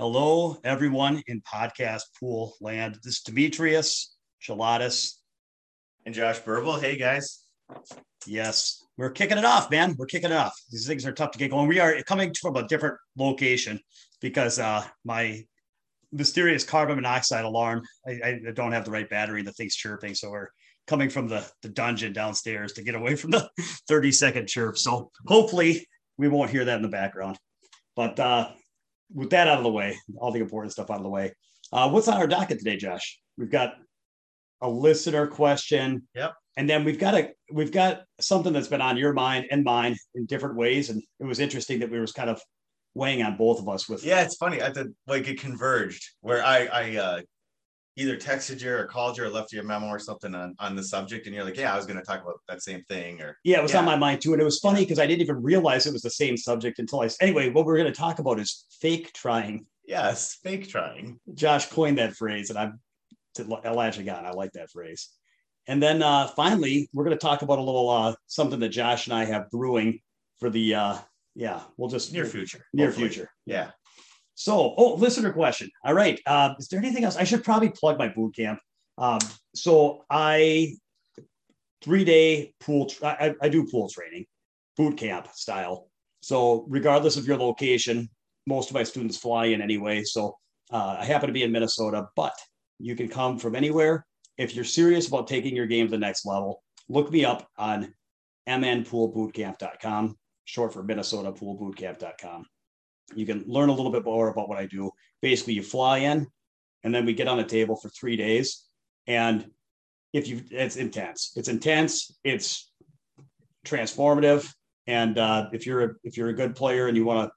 Hello, everyone in podcast pool land. This is Demetrius Chalatis. And Josh Burble. Hey, guys. Yes, we're kicking it off, man. We're kicking it off. These things are tough to get going. We are coming from a different location because uh, my mysterious carbon monoxide alarm, I, I don't have the right battery. The thing's chirping. So we're coming from the, the dungeon downstairs to get away from the 30 second chirp. So hopefully we won't hear that in the background. But uh, with that out of the way, all the important stuff out of the way, uh, what's on our docket today, Josh? We've got a listener question. Yep. And then we've got a we've got something that's been on your mind and mine in different ways. And it was interesting that we was kind of weighing on both of us with yeah, it's funny. I did like it converged where I I uh either texted you or called you or left you a memo or something on, on the subject and you're like yeah i was going to talk about that same thing or yeah it was yeah. on my mind too and it was funny because i didn't even realize it was the same subject until i anyway what we're going to talk about is fake trying. Yes fake trying. Josh coined that phrase and i'm latching on i like that phrase. And then uh, finally we're going to talk about a little uh, something that josh and i have brewing for the uh, yeah we'll just near future near hopefully. future. Yeah so, oh, listener question. All right. Uh, is there anything else? I should probably plug my boot camp. Um, so I three day pool. Tra- I, I do pool training, boot camp style. So regardless of your location, most of my students fly in anyway. So uh, I happen to be in Minnesota, but you can come from anywhere. If you're serious about taking your game to the next level, look me up on mnpoolbootcamp.com, short for minnesotapoolbootcamp.com. You can learn a little bit more about what I do. Basically, you fly in, and then we get on a table for three days. And if you, it's intense. It's intense. It's transformative. And uh, if you're a, if you're a good player and you want to,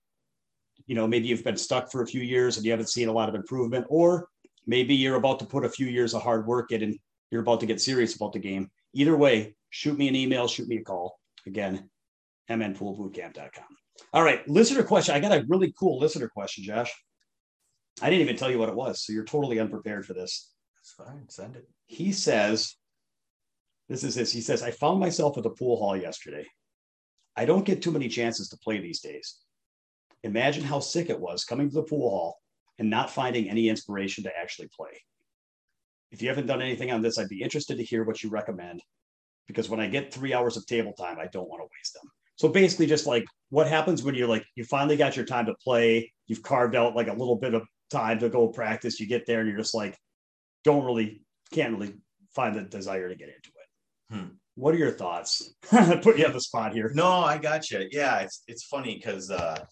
you know, maybe you've been stuck for a few years and you haven't seen a lot of improvement, or maybe you're about to put a few years of hard work in and you're about to get serious about the game. Either way, shoot me an email, shoot me a call. Again, mnpoolbootcamp.com. All right, listener question. I got a really cool listener question, Josh. I didn't even tell you what it was, so you're totally unprepared for this. That's fine. Send it. He says, "This is this." He says, "I found myself at the pool hall yesterday. I don't get too many chances to play these days. Imagine how sick it was coming to the pool hall and not finding any inspiration to actually play. If you haven't done anything on this, I'd be interested to hear what you recommend because when I get three hours of table time, I don't want to waste them." So basically, just like what happens when you're like, you finally got your time to play, you've carved out like a little bit of time to go practice, you get there and you're just like, don't really, can't really find the desire to get into it. Hmm. What are your thoughts? Put you on the spot here. No, I got you. Yeah, it's it's funny because uh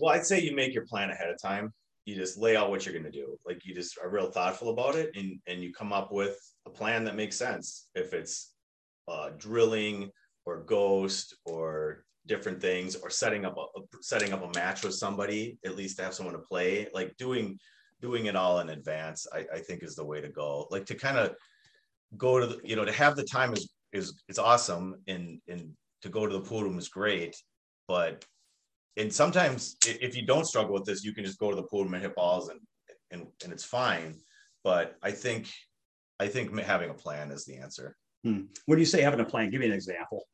well, I'd say you make your plan ahead of time. You just lay out what you're gonna do. Like you just are real thoughtful about it and and you come up with a plan that makes sense. If it's uh, drilling or ghost or different things or setting up a setting up a match with somebody at least to have someone to play like doing doing it all in advance I, I think is the way to go. Like to kind of go to the you know to have the time is is it's awesome and and to go to the pool room is great but and sometimes if you don't struggle with this you can just go to the pool room and hit balls and and, and it's fine but i think i think having a plan is the answer Hmm. When you say having a plan, give me an example.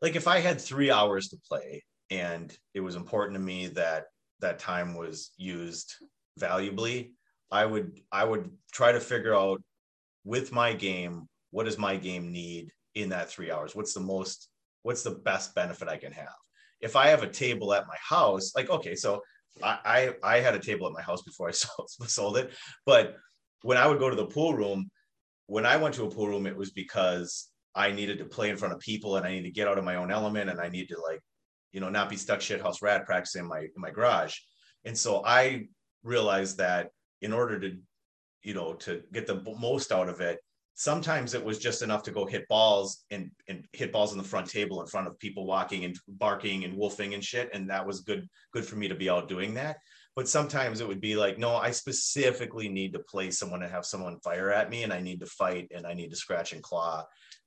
Like if I had three hours to play and it was important to me that that time was used valuably, I would I would try to figure out with my game what does my game need in that three hours? What's the most what's the best benefit I can have? If I have a table at my house, like okay, so I I, I had a table at my house before I sold, sold it, but when I would go to the pool room, when I went to a pool room, it was because I needed to play in front of people and I needed to get out of my own element and I needed to like, you know, not be stuck shithouse rat practicing in my in my garage. And so I realized that in order to, you know, to get the most out of it, sometimes it was just enough to go hit balls and, and hit balls on the front table in front of people walking and barking and wolfing and shit. And that was good, good for me to be out doing that but sometimes it would be like no i specifically need to play someone and have someone fire at me and i need to fight and i need to scratch and claw.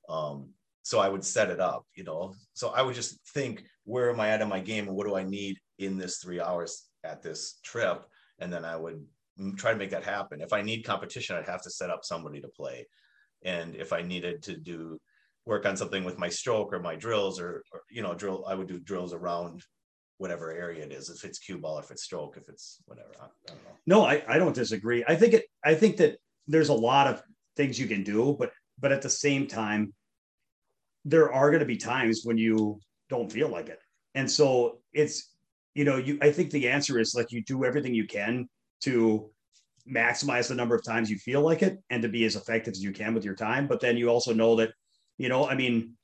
Um, so i would set it up you know? So i would just think where am i at in my game and what do i need in this three hours at this trip? And then i would try to make that happen. If i need competition i'd have to set up somebody to play. And if i needed to do work on something with my stroke or my drills or, or you know drill i would do drills around whatever area it is, if it's cue ball, if it's stroke, if it's whatever. I, I don't know. No, I, I don't disagree. I think it I think that there's a lot of things you can do, but but at the same time, there are going to be times when you don't feel like it. And so it's, you know, you I think the answer is like you do everything you can to maximize the number of times you feel like it and to be as effective as you can with your time. But then you also know that, you know, I mean,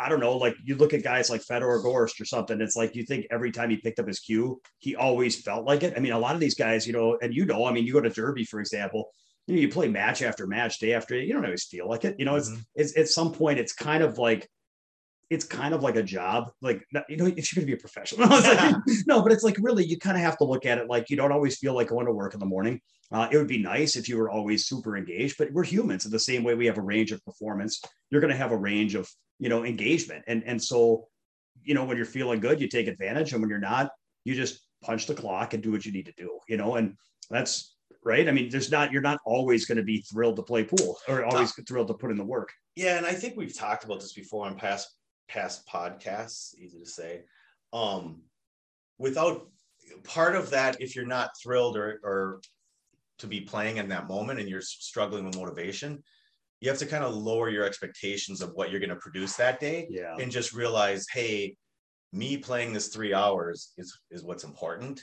I don't know, like you look at guys like Fedor Gorst or something. It's like you think every time he picked up his cue, he always felt like it. I mean, a lot of these guys, you know, and you know, I mean, you go to Derby, for example, you know, you play match after match, day after day, you don't always feel like it. You know, it's mm-hmm. it's at some point it's kind of like it's kind of like a job. Like you know, if you're gonna be a professional. like, no, but it's like really you kind of have to look at it like you don't always feel like going to work in the morning. Uh, it would be nice if you were always super engaged, but we're humans. In the same way we have a range of performance, you're going to have a range of you know engagement, and and so you know when you're feeling good, you take advantage, and when you're not, you just punch the clock and do what you need to do. You know, and that's right? I mean, there's not you're not always going to be thrilled to play pool or always uh, thrilled to put in the work. Yeah, and I think we've talked about this before on past past podcasts. Easy to say. Um, without part of that, if you're not thrilled or or to be playing in that moment and you're struggling with motivation, you have to kind of lower your expectations of what you're going to produce that day yeah. and just realize, hey, me playing this three hours is is what's important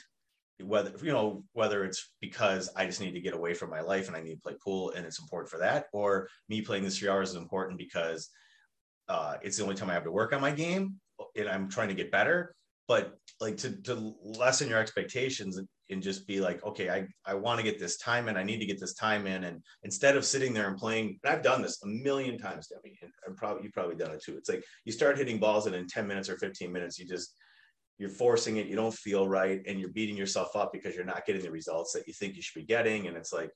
whether you know whether it's because I just need to get away from my life and I need to play pool and it's important for that, or me playing this three hours is important because uh, it's the only time I have to work on my game and I'm trying to get better. But like to to lessen your expectations and, and just be like, okay, I I want to get this time in, I need to get this time in, and instead of sitting there and playing, and I've done this a million times, Debbie, and I'm probably you've probably done it too. It's like you start hitting balls and in 10 minutes or 15 minutes, you just you're forcing it, you don't feel right, and you're beating yourself up because you're not getting the results that you think you should be getting. And it's like,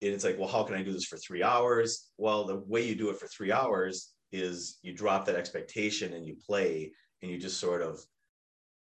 it's like, well, how can I do this for three hours? Well, the way you do it for three hours is you drop that expectation and you play and you just sort of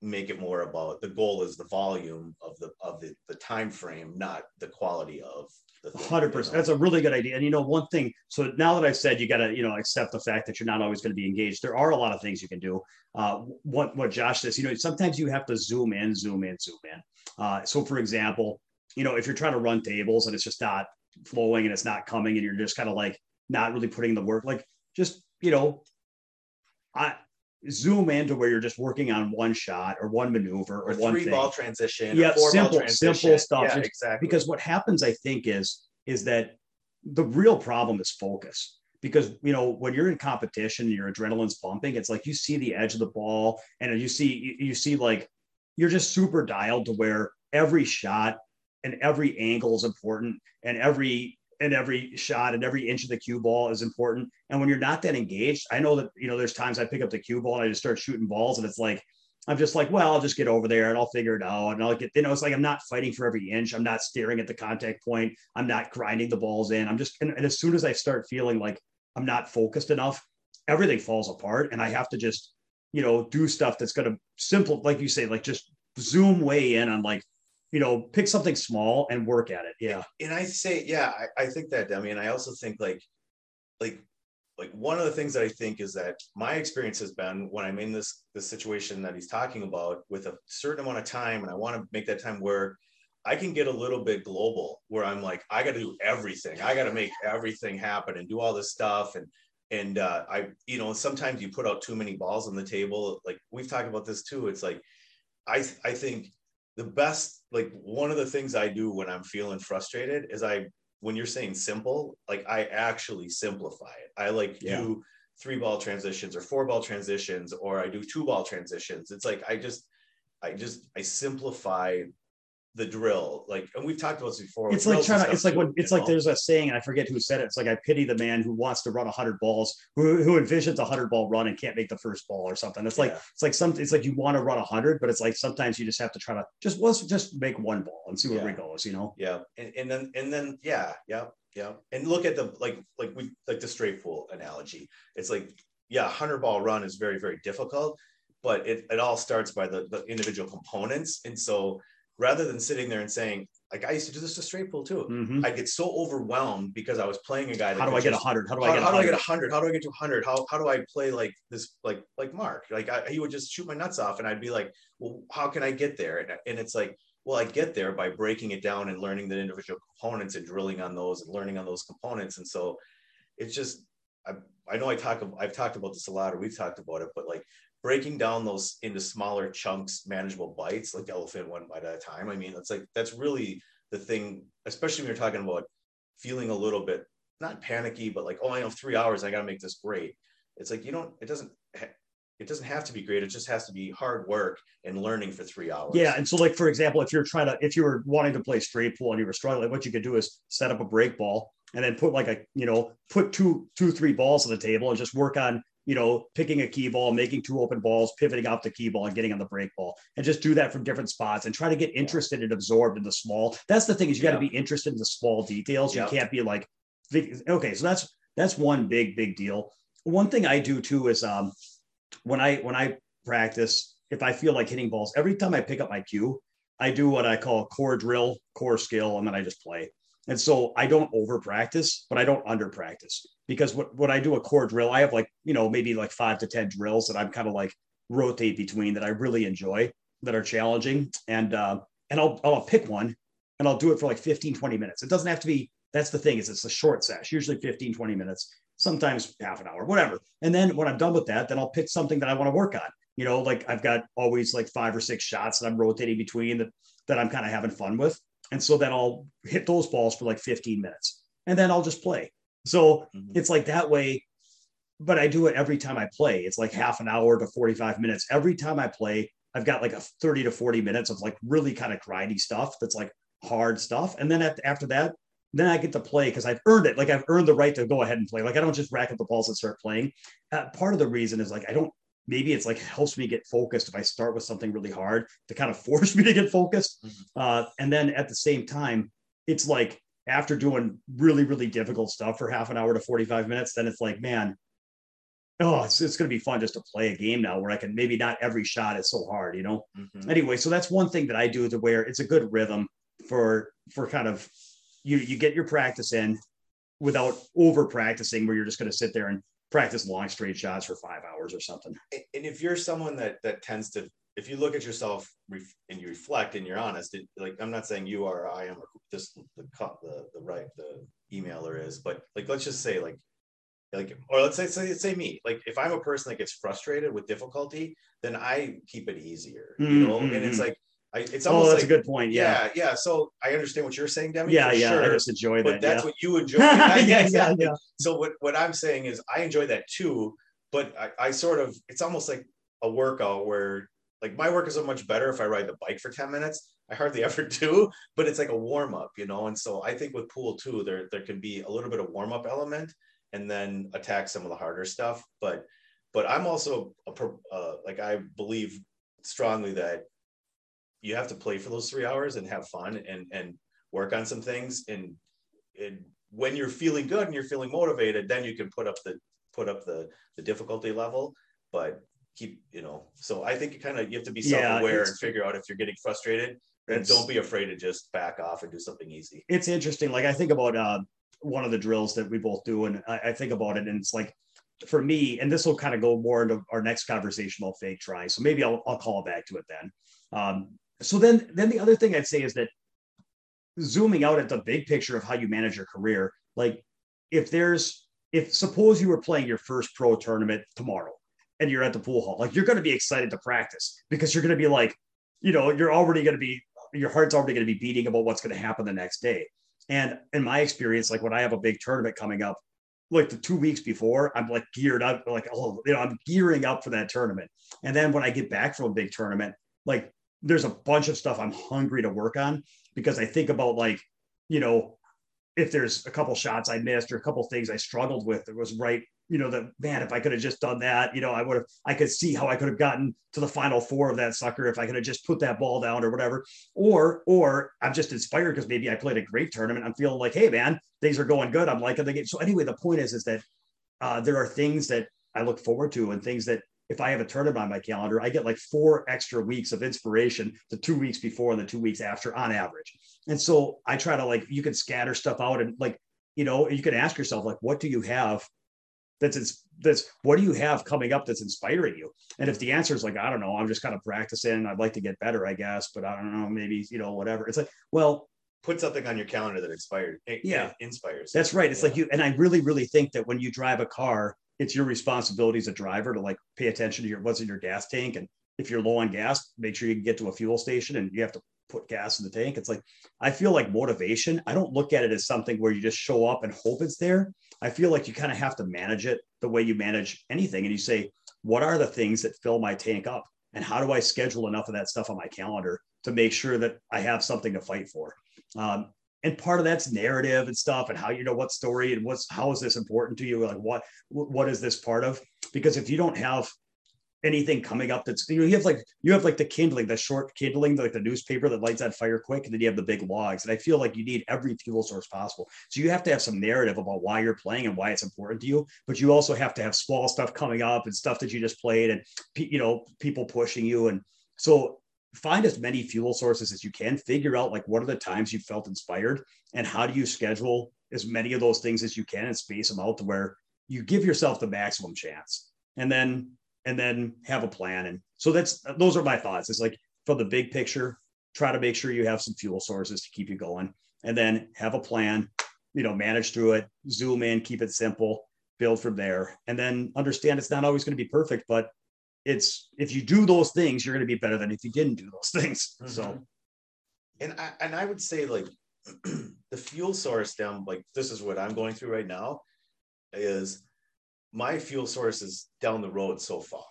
make it more about the goal is the volume of the of the, the time frame, not the quality of the Hundred percent. That's a really good idea. And you know, one thing. So now that I've said you got to, you know, accept the fact that you're not always going to be engaged. There are a lot of things you can do. Uh, what what Josh says, you know, sometimes you have to zoom in, zoom in, zoom in. Uh, so, for example, you know, if you're trying to run tables and it's just not flowing and it's not coming, and you're just kind of like not really putting the work, like just you know, I zoom into where you're just working on one shot or one maneuver or, or one three thing. ball transition. Yeah, simple, simple stuff. Yeah, exactly. Because what happens, I think, is is that the real problem is focus. Because you know when you're in competition, your adrenaline's pumping. It's like you see the edge of the ball, and you see you, you see like you're just super dialed to where every shot and every angle is important, and every and every shot and every inch of the cue ball is important. And when you're not that engaged, I know that, you know, there's times I pick up the cue ball and I just start shooting balls and it's like, I'm just like, well, I'll just get over there and I'll figure it out. And I'll get, you know, it's like I'm not fighting for every inch. I'm not staring at the contact point. I'm not grinding the balls in. I'm just, and, and as soon as I start feeling like I'm not focused enough, everything falls apart. And I have to just, you know, do stuff that's going to simple, like you say, like just zoom way in on like you know, pick something small and work at it. Yeah. And I say, yeah, I, I think that, I mean, I also think like, like, like one of the things that I think is that my experience has been when I'm in this this situation that he's talking about with a certain amount of time and I want to make that time work, I can get a little bit global where I'm like, I got to do everything. I got to make everything happen and do all this stuff. And and uh, I, you know, sometimes you put out too many balls on the table. Like we've talked about this too. It's like I I think the best like one of the things i do when i'm feeling frustrated is i when you're saying simple like i actually simplify it i like yeah. do three ball transitions or four ball transitions or i do two ball transitions it's like i just i just i simplify the drill like and we've talked about this before it's like trying to it's like when it's like there's a saying and i forget who said it it's like i pity the man who wants to run 100 balls who, who envisions a 100 ball run and can't make the first ball or something. It's like it's like something it's like you want to run 100 but it's like sometimes you just have to try to just let's just make one ball and see where yeah. it goes you know? Yeah and, and then and then yeah yeah yeah and look at the like like we like the straight pool analogy. It's like yeah 100 ball run is very very difficult but it, it all starts by the, the individual components and so rather than sitting there and saying, like I used to do this to straight pool too. Mhm. I'd get so overwhelmed because I was playing a guy. That How do I get a hundred? How do I get? how do I get 100? a hundred? How do I get to hundred? How how do I play like this? Like like Mark? Like I, he would just shoot my nuts off, and I'd be like, well, how can I get there? And, and it's like, well, I get there by breaking it down and learning the individual components and drilling on those and learning on those components. And so, it's just I I know I talk I've talked about this a lot, or we've talked about it, but like breaking down those into smaller chunks, manageable bites, like elephant one bite at a time. I mean, it's like that's really the thing, especially when you're talking about feeling a little bit not panicky, but like, oh, I know three hours, I got to make this great. It's like you don't. It doesn't. It doesn't have to be great. It just has to be hard work and learning for three hours. Yeah, and so like for example, if you're trying to if you were wanting to play straight pool and you were struggling, what you could do is set up a break ball and then put like a you know put two two three balls on the table and just work on you know picking a key ball, making two open balls, pivoting off the key ball, and getting on the break ball, and just do that from different spots and try to get interested and absorbed in the small. That's the thing is you got to Yeah. be interested in the small details. You can't be like okay, so that's that's one big big deal. One thing I do too is um when I when I practice, if I feel like hitting balls, every time I pick up my cue, I do what I call core drill, core skill, and then I just play. And so I don't over practice, but I don't under practice because what, what I do a core drill, I have like, you know, maybe like five to 10 drills that I'm kind of like rotate between that I really enjoy that are challenging. And, uh, and I'll, I'll pick one and I'll do it for like 15, 20 minutes. It doesn't have to be, that's the thing is it's a short sesh, usually 15, 20 minutes, sometimes half an hour, whatever. And then when I'm done with that, then I'll pick something that I want to work on. You know, like I've got always like five or six shots that I'm rotating between that, that I'm kind of having fun with. And so then I'll hit those balls for like 15 minutes and then I'll just play. So Mhm. it's like that way, but I do it every time I play. It's like half an hour to 45 minutes. Every time I play, I've got like a 30 to 40 minutes of like really kind of grindy stuff that's like hard stuff. And then at, after that, then I get to play because I've earned it. Like I've earned the right to go ahead and play. Like I don't just rack up the balls and start playing. Uh, part of the reason is like I don't. Maybe it's like helps me get focused if I start with something really hard to kind of force me to get focused. Mhm. Uh, and then at the same time, it's like after doing really really difficult stuff for half an hour to 45 minutes, then it's like man, oh, it's, it's going to be fun just to play a game now where I can maybe not every shot is so hard, you know Mhm. anyway so that's one thing that i do to where it's a good rhythm for for kind of you you get your practice in without over practicing where you're just going to sit there and practice long straight shots for five hours or something and if you're someone that that tends to if you look at yourself and you reflect and you're honest it, like i'm not saying you are or i am or this the the, the right the emailer is but like let's just say like like or let's say, say say me like if i'm a person that gets frustrated with difficulty then i keep it easier you know and it's Mhm. like I, it's oh almost that's like a good point yeah yeah yeah so i understand what you're saying Demi, yeah yeah, sure, i just enjoy but that that's yeah. what you enjoy yeah, Yeah, yeah, yeah. So what, what I'm saying is I enjoy that too, but I, I sort of it's almost like a workout where like my work is so much better if I ride the bike for 10 minutes. I hardly ever do, but it's like a warm up, you know. And so I think with pool too, there there can be a little bit of warm up element and then attack some of the harder stuff. But but I'm also a, pro- uh, like I believe strongly that you have to play for those three hours and have fun and and work on some things and and when you're feeling good and you're feeling motivated then you can put up the put up the the difficulty level but keep you know so i think you kind of you have to be self-aware it's- and figure out if you're getting frustrated and don't be afraid to just back off and do something easy it's interesting. Like I think about uh, one of the drills that we both do, and I, I think about it, and it's like for me, and this will kind of go more into our next conversation about fake try. So maybe I'll I'll call back to it then. Um, so then then the other thing I'd say is that zooming out at the big picture of how you manage your career, like if there's if suppose you were playing your first pro tournament tomorrow and you're at the pool hall, like you're going to be excited to practice because you're going to be like, you know, you're already going to be your heart's already going to be beating about what's going to happen the next day. And in my experience, like when I have a big tournament coming up, like the two weeks before, I'm like geared up, like, oh, you know, I'm gearing up for that tournament. And then when I get back from a big tournament, like there's a bunch of stuff I'm hungry to work on because I think about like, you know, if there's a couple shots I missed or a couple things I struggled with, it was right, you know, that man, if I could have just done that, you know, I would have, I could see how I could have gotten to the final four of that sucker if I could have just put that ball down or whatever. Or, or I'm just inspired because maybe I played a great tournament. I'm feeling like, hey, man, things are going good. I'm liking the game. So anyway, the point is, is that uh, there are things that I look forward to and things that if I have a tournament on my calendar, I get like four extra weeks of inspiration the two weeks before and the two weeks after on average. And so I try to like you can scatter stuff out and like, you know, you can ask yourself, like, what do you have that's that's what do you have coming up that's inspiring you? And if the answer is like, I don't know, I'm just kind of practicing, I'd like to get better, I guess, but I don't know, maybe, you know, whatever. It's like, well, put something on your calendar that inspired eh, yeah inspires that's right it's yeah. like you and i really really think that when you drive a car it's your responsibility as a driver to like pay attention to your what's in your gas tank. And if you're low on gas make sure you get to a fuel station and you have to put gas in the tank. It's like i feel like motivation. I don't look at it as something where you just show up and hope it's there. I feel like you kind of have to manage it the way you manage anything. And you say what are the things that fill my tank up? And how do i schedule enough of that stuff on my calendar to make sure that i have something to fight for? Um, and part of that's narrative and stuff and how you know what story and what's how is this important to you? Like what what is this part of? Because if you don't have anything coming up that's you know you have like you have like the kindling the short kindling like the newspaper that lights on fire quick and then you have the big logs and i feel like you need every fuel source possible. So you have to have some narrative about why you're playing and why it's important to you but you also have to have small stuff coming up and stuff that you just played and you know people pushing you. And so find as many fuel sources as you can figure out like what are the times you felt inspired and how do you schedule as many of those things as you can and space them out to where you give yourself the maximum chance and then and then have a plan. And so that's those are my thoughts. It's like for the big picture try to make sure you have some fuel sources to keep you going and then have a plan you know manage through it zoom in keep it simple build from there and then understand it's not always going to be perfect but it's if you do those things, you're going to be better than if you didn't do those things. Mm-hmm. So, and I and I would say like the fuel source down like this is what I'm going through right now is my fuel source is down the road so far.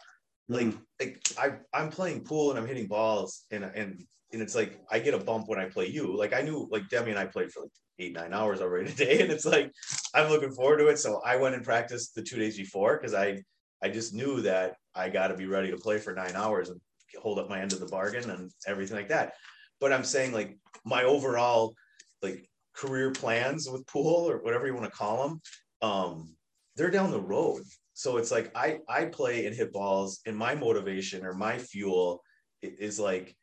Like mm. like I I'm playing pool and I'm hitting balls and and and it's like I get a bump when I play you. Like I knew like Demi and I played for like eight nine hours already today, and it's like I'm looking forward to it. So I went and practiced the two days before because I I just knew that I got to be ready to play for nine hours and hold up my end of the bargain and everything like that. But I'm saying like my overall like career plans with pool or whatever you want to call them, um, they're down the road. So it's like I I play and hit balls, and my motivation or my fuel is like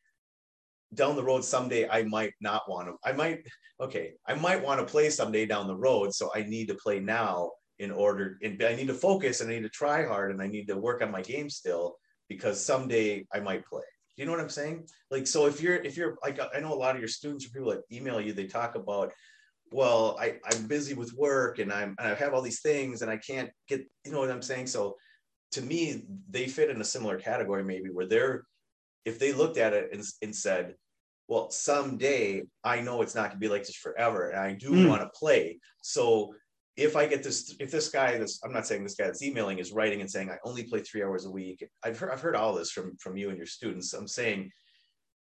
down the road someday I might not want to. I might okay, I might want to play someday down the road, so I need to play now in order and I need to focus and I need to try hard and I need to work on my game still because someday I might play. Do you know what I'm saying? Like, so if you're, if you're like, I know a lot of your students or people that email you, they talk about, well, I, I'm busy with work and I'm, and I have all these things and I can't get, you know what I'm saying? So to me, they fit in a similar category, maybe where they're, if they looked at it and, and said, well, someday I know it's not gonna be like this forever and I do mm. want to play. So if I get this, if this guy, this I'm not saying this guy that's emailing is writing and saying I only play three hours a week. I've heard I've heard all this from from you and your students. I'm saying,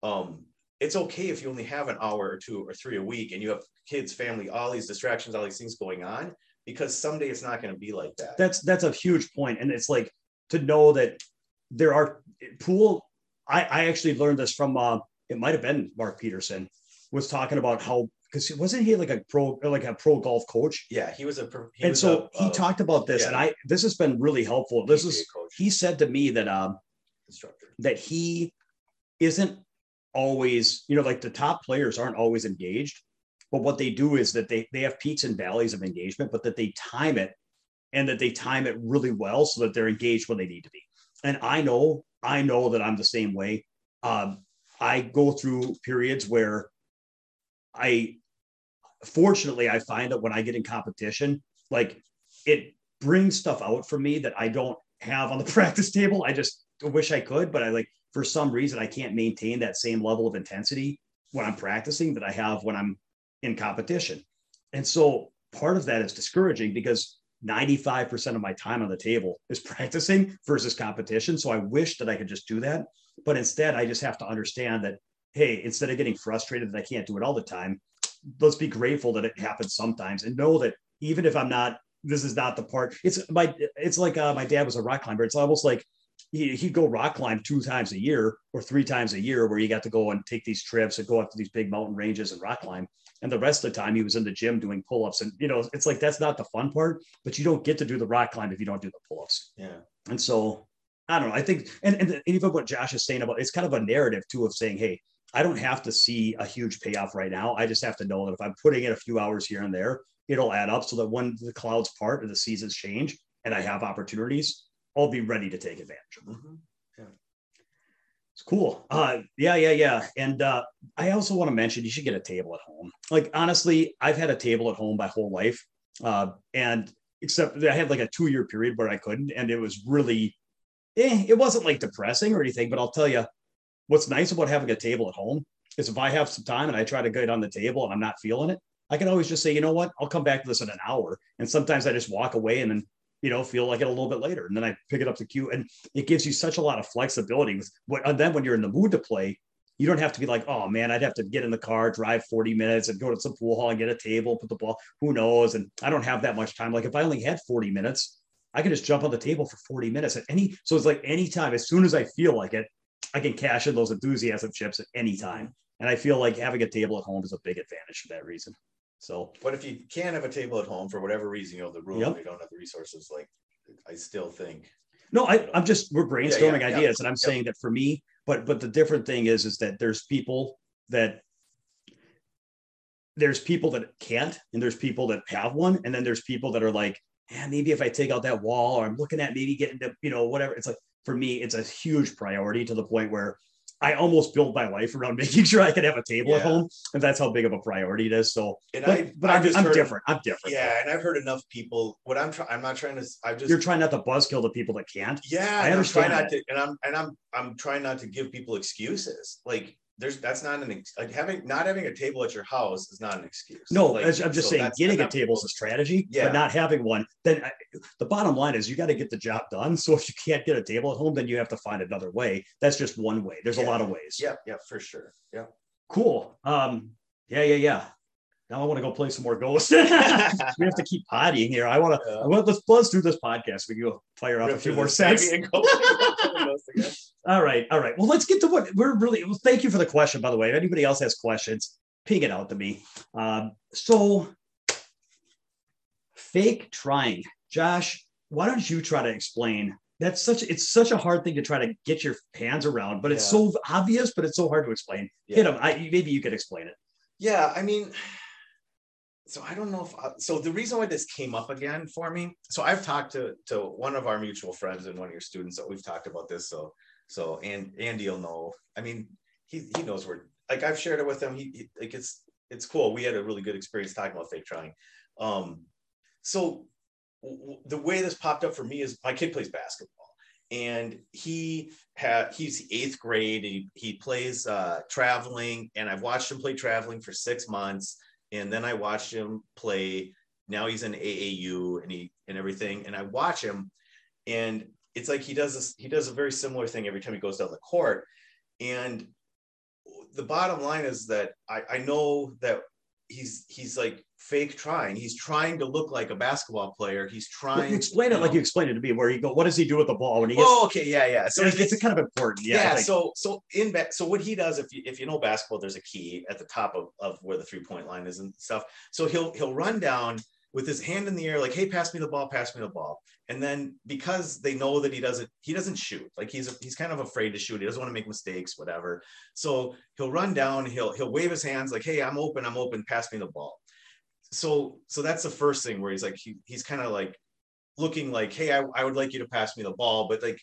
um, it's okay if you only have an hour or two or three a week and you have kids, family, all these distractions, all these things going on, because someday it's not going to be like that. That's that's a huge point, and it's like to know that there are pool. I I actually learned this from uh, it might have been Mark Peterson was talking about how because wasn't he like a pro like a pro golf coach? Yeah, he was a. He and was so a, he uh, talked about this, yeah. and I this has been really helpful. This is he said to me that um instructor that he isn't always you know like the top players aren't always engaged, but what they do is that they they have peaks and valleys of engagement, but that they time it and that they time it really well so that they're engaged when they need to be. And I know I know that I'm the same way. Um, I go through periods where I fortunately, I find that when I get in competition, like it brings stuff out for me that I don't have on the practice table. I just wish I could, but I like for some reason I can't maintain that same level of intensity when I'm practicing that I have when I'm in competition. And so part of that is discouraging because 95% of my time on the table is practicing versus competition. So I wish that I could just do that. But instead, I just have to understand that, hey, instead of getting frustrated that I can't do it all the time, let's be grateful that it happens sometimes and know that even if I'm not, this is not the part. It's my, it's like uh, my dad was a rock climber. It's almost like he, he'd go rock climb two times a year or three times a year where you got to go and take these trips and go up to these big mountain ranges and rock climb. And the rest of the time he was in the gym doing pull-ups. And you know, it's like that's not the fun part, but you don't get to do the rock climb if you don't do the pull-ups. Yeah. And so I don't know. I think and, and, and even what Josh is saying about it's kind of a narrative too of saying, hey, I don't have to see a huge payoff right now. I just have to know that if I'm putting in a few hours here and there, it'll add up so that when the clouds part and the seasons change and I have opportunities, I'll be ready to take advantage of them. Mm-hmm. Yeah. It's cool. Uh, yeah, yeah, yeah. And uh, I also want to mention you should get a table at home. Like, honestly, I've had a table at home my whole life. Uh, and except I had like a two year period where I couldn't. And it was really, eh, it wasn't like depressing or anything. But I'll tell you, what's nice about having a table at home is if I have some time and I try to get on the table and I'm not feeling it, I can always just say, you know what, I'll come back to this in an hour. And sometimes I just walk away and then, you know, feel like it a little bit later. And then I pick it up the cue. And it gives you such a lot of flexibility with what, and then when you're in the mood to play, you don't have to be like, oh man, I'd have to get in the car, drive 40 minutes and go to some pool hall and get a table, put the ball, who knows? And I don't have that much time. Like if I only had 40 minutes, I could just jump on the table for 40 minutes at any. So it's like anytime, as soon as I feel like it, I can cash in those enthusiasm chips at any time. And I feel like having a table at home is a big advantage for that reason. So, but if you can't have a table at home for whatever reason, you know, the room, yep. you don't have the resources, like I still think. No, I, am just, we're brainstorming yeah, yeah, ideas. Yeah. And I'm saying that for me, but, but the different thing is, is that there's people that, there's people that can't, and there's people that have one. And then there's people that are like, yeah, maybe if I take out that wall or I'm looking at maybe getting to, you know, whatever. It's like, for me, it's a huge priority to the point where I almost built my life around making sure I could have a table yeah. at home, and that's how big of a priority it is. So, and but, I, but I'm, I'm heard, different. I'm different. Yeah, and I've heard enough people. What I'm trying, I'm not trying to. I just you're trying not to buzzkill the people that can't. Yeah, I understand. I'm not to, and I'm and I'm I'm trying not to give people excuses. Like there's that's not an like having not having a table at your house is not an excuse. No, like, I'm just so saying getting a table is a strategy, yeah. but not having one. Then I, the bottom line is you got to get the job done. So if you can't get a table at home, then you have to find another way. That's just one way. There's yeah. a lot of ways. Yeah, yeah, for sure. Yeah. Cool. Um, yeah, yeah, yeah. Now I want to go play some more Ghost. we have to keep pottying here. I want to. Yeah. Well, let's let's do this podcast. We can go fire off a few more sets. all right, all right. Well, let's get to what we're really. Well, thank you for the question, by the way. If anybody else has questions, ping it out to me. Um, so, fake trying, Josh. Why don't you try to explain? That's such. It's such a hard thing to try to get your hands around, but it's yeah. so obvious, but it's so hard to explain. Yeah. Hit them. I, maybe you could explain it. Yeah, I mean so I don't know if I, so. The reason why this came up again for me, so I've talked to to one of our mutual friends and one of your students that we've talked about this. So so and Andy will know. I mean, he he knows where. Like I've shared it with him. He, he like it's it's cool. We had a really good experience talking about fake trying. Um, so w- the way this popped up for me is my kid plays basketball and he had he's eighth grade he, he plays uh, traveling and i've watched him play traveling for six months and then I watched him play. Now he's in AAU and he and everything, and I watch him, and it's like he does this. He does a very similar thing every time he goes down the court, and the bottom line is that I, I know that he's he's like fake trying. He's trying to look like a basketball player. He's trying. Well, explain it know, like you explained it to me. Where you go, what does he do with the ball when he gets? Oh, okay, yeah, yeah. So it's, it's kind of important. Yeah. Yeah. So so in. So what he does, if you if you know basketball, there's a key at the top of, of where the three point line is and stuff. So he'll he'll run down with his hand in the air, like, "Hey, pass me the ball, pass me the ball." And then because they know that he doesn't, he doesn't shoot. Like he's he's kind of afraid to shoot. He doesn't want to make mistakes, whatever. So he'll run down. He'll he'll wave his hands like, "Hey, I'm open. I'm open. Pass me the ball." so so that's the first thing where he's like he, he's kind of like looking like hey I, I would like you to pass me the ball but like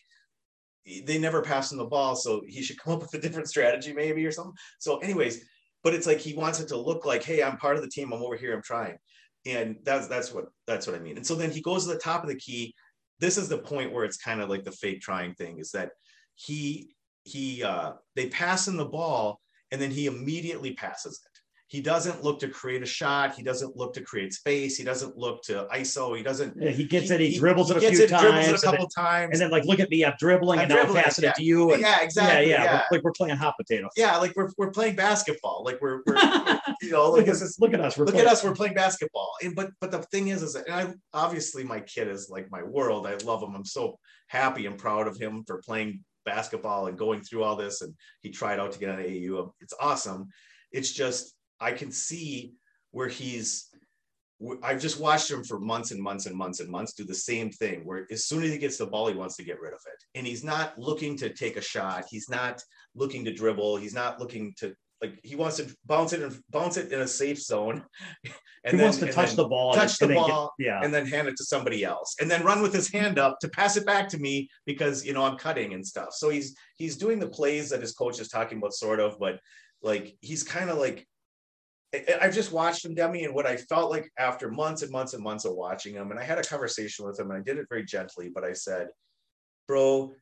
they never pass him the ball so he should come up with a different strategy maybe or something so anyways but it's like he wants it to look like hey i'm part of the team i'm over here i'm trying and that's that's what that's what i mean. And so then he goes to the top of the key. This is the point where it's kind of like the fake trying thing is that he he uh they pass in the ball and then he immediately passes it he doesn't look to create a shot. He doesn't look to create space. He doesn't look to ISO. He doesn't. Yeah, he gets he, it. He, dribbles it a few it, times. It a couple and then, times. And then like, look at me. I'm dribbling I'm and dribbling, now I'm passing yeah. it to you. And, yeah, exactly. Yeah, yeah. yeah. We're, like we're playing hot potato. Yeah, like we're, we're playing basketball. Like we're, we're you know, look, at, us, look at us. We're look playing. at us. We're playing basketball. And but but the thing is, is that, and I obviously my kid is like my world. I love him. I'm so happy and proud of him for playing basketball and going through all this. And he tried out to get on AAU. It's awesome. It's just I can see where he's I've just watched him for months and months and months and months do the same thing where as soon as he gets the ball, he wants to get rid of it. And he's not looking to take a shot. He's not looking to dribble. He's not looking to like he wants to bounce it and bounce it in a safe zone. And he then, wants to touch the ball, touch the ball, get, yeah, and then hand it to somebody else, and then run with his hand up to pass it back to me because you know I'm cutting and stuff. So he's he's doing the plays that his coach is talking about, sort of, but like he's kind of like I've just watched him, Demi, and what I felt like after months and months and months of watching him, and I had a conversation with him, and I did it very gently, but I said, "Bro,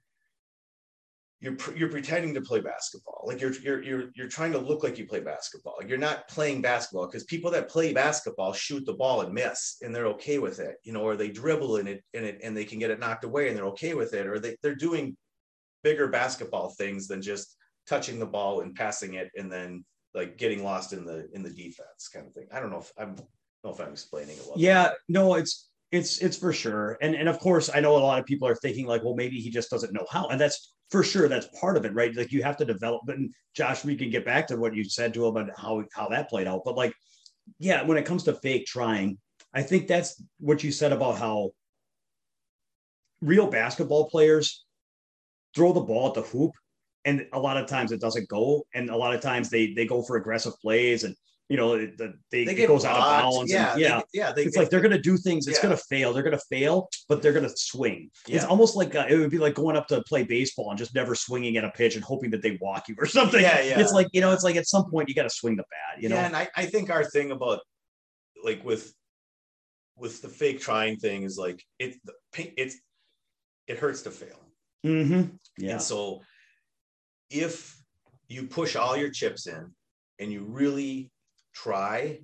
you're you're pretending to play basketball. Like you're you're you're you're trying to look like you play basketball. You're not playing basketball because people that play basketball shoot the ball and miss, and they're okay with it, you know, or they dribble in it in it and they can get it knocked away and they're okay with it, or they they're doing bigger basketball things than just touching the ball and passing it and then like getting lost in the in the defense kind of thing. I don't know if I'm know if I'm explaining it well. Yeah, no, it's it's it's for sure. And and of course, I know a lot of people are thinking like, well, maybe he just doesn't know how. And that's for sure. That's part of it, right? Like you have to develop. And Josh, we can get back to what you said to him about how how that played out. But like, yeah, when it comes to fake trying, I think that's what you said about how real basketball players throw the ball at the hoop and a lot of times it doesn't go, and a lot of times they they go for aggressive plays, and you know the, they, they it goes out of bounds. Yeah, and, yeah, they, yeah. They it's like they're gonna do things. It's yeah. gonna fail. They're gonna fail, but they're gonna swing. Yeah. It's almost like uh, it would be like going up to play baseball and just never swinging at a pitch and hoping that they walk you or something. Yeah, yeah. It's like you know, it's like at some point you got to swing the bat. You know, yeah, and I, I think our thing about like with with the fake trying thing is like it it's it hurts to fail. Mm-hmm. Yeah. And so if you push all your chips in and you really try,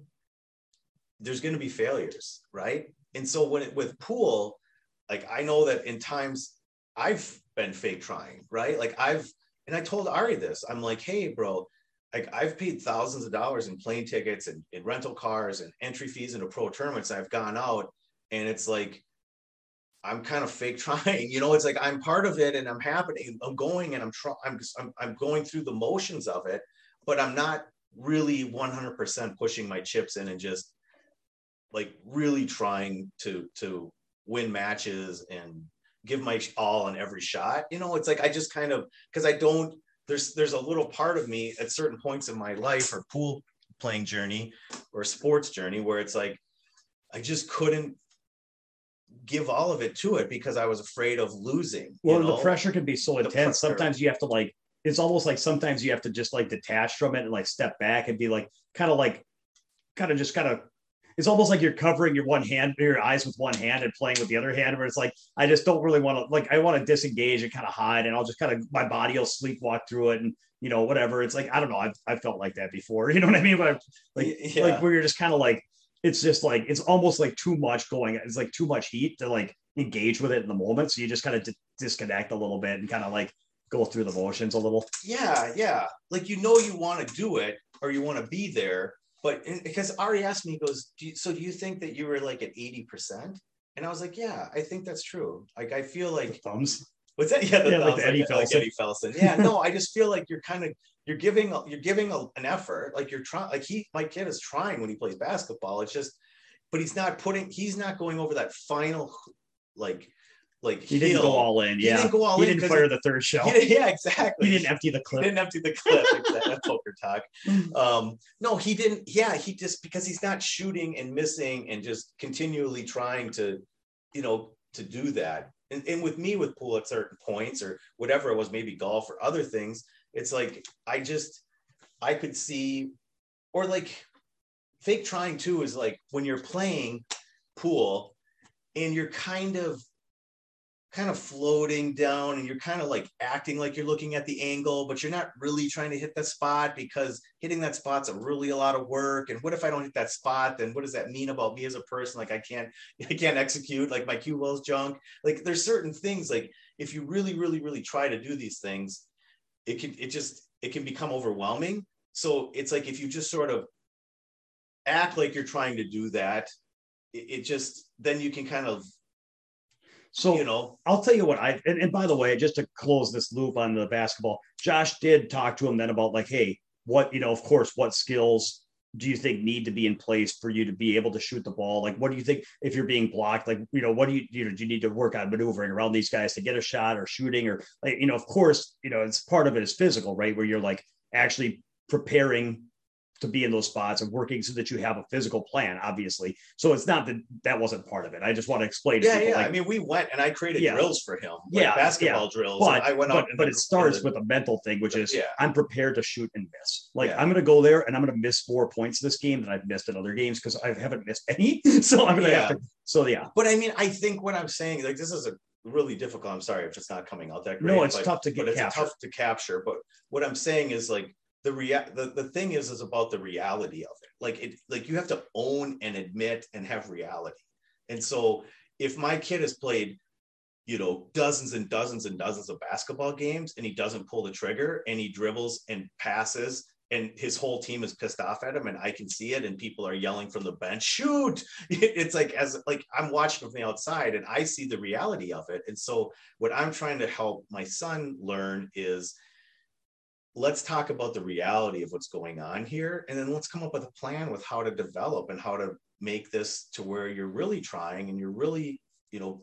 there's going to be failures, right? And so when it with pool, like I know that in times I've been fake trying, right? Like I've and I told Ari this. I'm like, hey, bro, like I've paid thousands of dollars in plane tickets and, in rental cars and entry fees into pro tournaments. I've gone out and it's like I'm kind of fake trying, you know, it's like I'm part of it and I'm happening, I'm going and I'm trying, I'm, I'm, I'm going through the motions of it, but I'm not really 100% pushing my chips in and just like really trying to, to win matches and give my all on every shot. You know, it's like, I just kind of, cause I don't, there's, there's a little part of me at certain points in my life or pool playing journey or sports journey where it's like, I just couldn't give all of it to it because I was afraid of losing. Well, know? the pressure can be so intense. Sometimes you have to like, it's almost like sometimes you have to just like detach from it and like step back and be like, kind of like, kind of just kind of, it's almost like you're covering your one hand, your eyes with one hand and playing with the other hand. Where it's like, I just don't really want to, like, I want to disengage and kind of hide and I'll just kind of, my body will sleepwalk through it and, you know, whatever. It's like, I don't know. I've, I've felt like that before. You know what I mean? But like, yeah. like where you're just kind of like, it's just like it's almost like too much going it's like too much heat to like engage with it in the moment. So you just kind of d- disconnect a little bit and kind of like go through the motions a little. Yeah yeah. Like you know you want to do it or you want to be there but eh, because ari asked me goes do you, so do you think that you were like at 80% and i was like yeah i think that's true. Like i feel like the thumbs? What's that? Yeah, the yeah thumbs, like, Eddie, like, like Eddie Felson yeah no i just feel like you're kind of you're giving you're giving a, an effort like you're trying like he my kid is trying when he plays basketball it's just but he's not putting he's not going over that final like like he didn't go all in. Yeah, he didn't go all he in. didn't fire the third shell. yeah, exactly. He didn't empty the clip. He didn't empty the clip. exactly. poker talk. Um, no, he didn't. Yeah, he just because he's not shooting and missing and just continually trying to, you know, to do that. And, and with me with pool at certain points or whatever it was, maybe golf or other things, it's like I just I could see, or like fake trying too is like when you're playing pool and you're kind of kind of floating down and you're kind of like acting like you're looking at the angle but you're not really trying to hit that spot because hitting that spot's a really a lot of work. And what if i don't hit that spot? Then what does that mean about me as a person? Like i can't i can't execute like my cue ball's junk. Like there's certain things like if you really really really try to do these things it can it just it can become overwhelming. So it's like if you just sort of act like you're trying to do that it, it just then you can kind of so you know. I'll tell you what i and, and by the way just to close this loop on the basketball josh did talk to him then about like hey what you know of course what skills do you think need to be in place for you to be able to shoot the ball? Like, what do you think if you're being blocked? Like, you know, what do you, you know, do you need to work on maneuvering around these guys to get a shot or shooting or like, you know, of course, you know, it's part of it is physical, right? Where you're like actually preparing to be in those spots and working so that you have a physical plan, obviously. So it's not that that wasn't part of it. I just want to explain. Yeah, yeah. Like, I mean, we went and I created Yeah. drills for him. like Yeah, basketball yeah. drills. but, I went but, but it starts with a mental thing, which is Yeah. I'm prepared to shoot and miss. Like. I'm going to go there and I'm going to miss four points this game than I've missed in other games because I haven't missed any. so I'm going to have to. So yeah, But I mean, I think what I'm saying, like, this is a really difficult. I'm sorry if it's not coming out that great. no, it's tough to get but it's tough to capture. But what I'm saying is like the rea- the, the thing is is about the reality of it. Like it like you have to own and admit and have reality. And so if my kid has played, you know, dozens and dozens and dozens of basketball games and he doesn't pull the trigger and he dribbles and passes and his whole team is pissed off at him and I can see it and people are yelling from the bench, shoot. It's like as like I'm watching from the outside and I see the reality of it. And so what I'm trying to help my son learn is let's talk about the reality of what's going on here and then let's come up with a plan with how to develop and how to make this to where you're really trying and you're really you know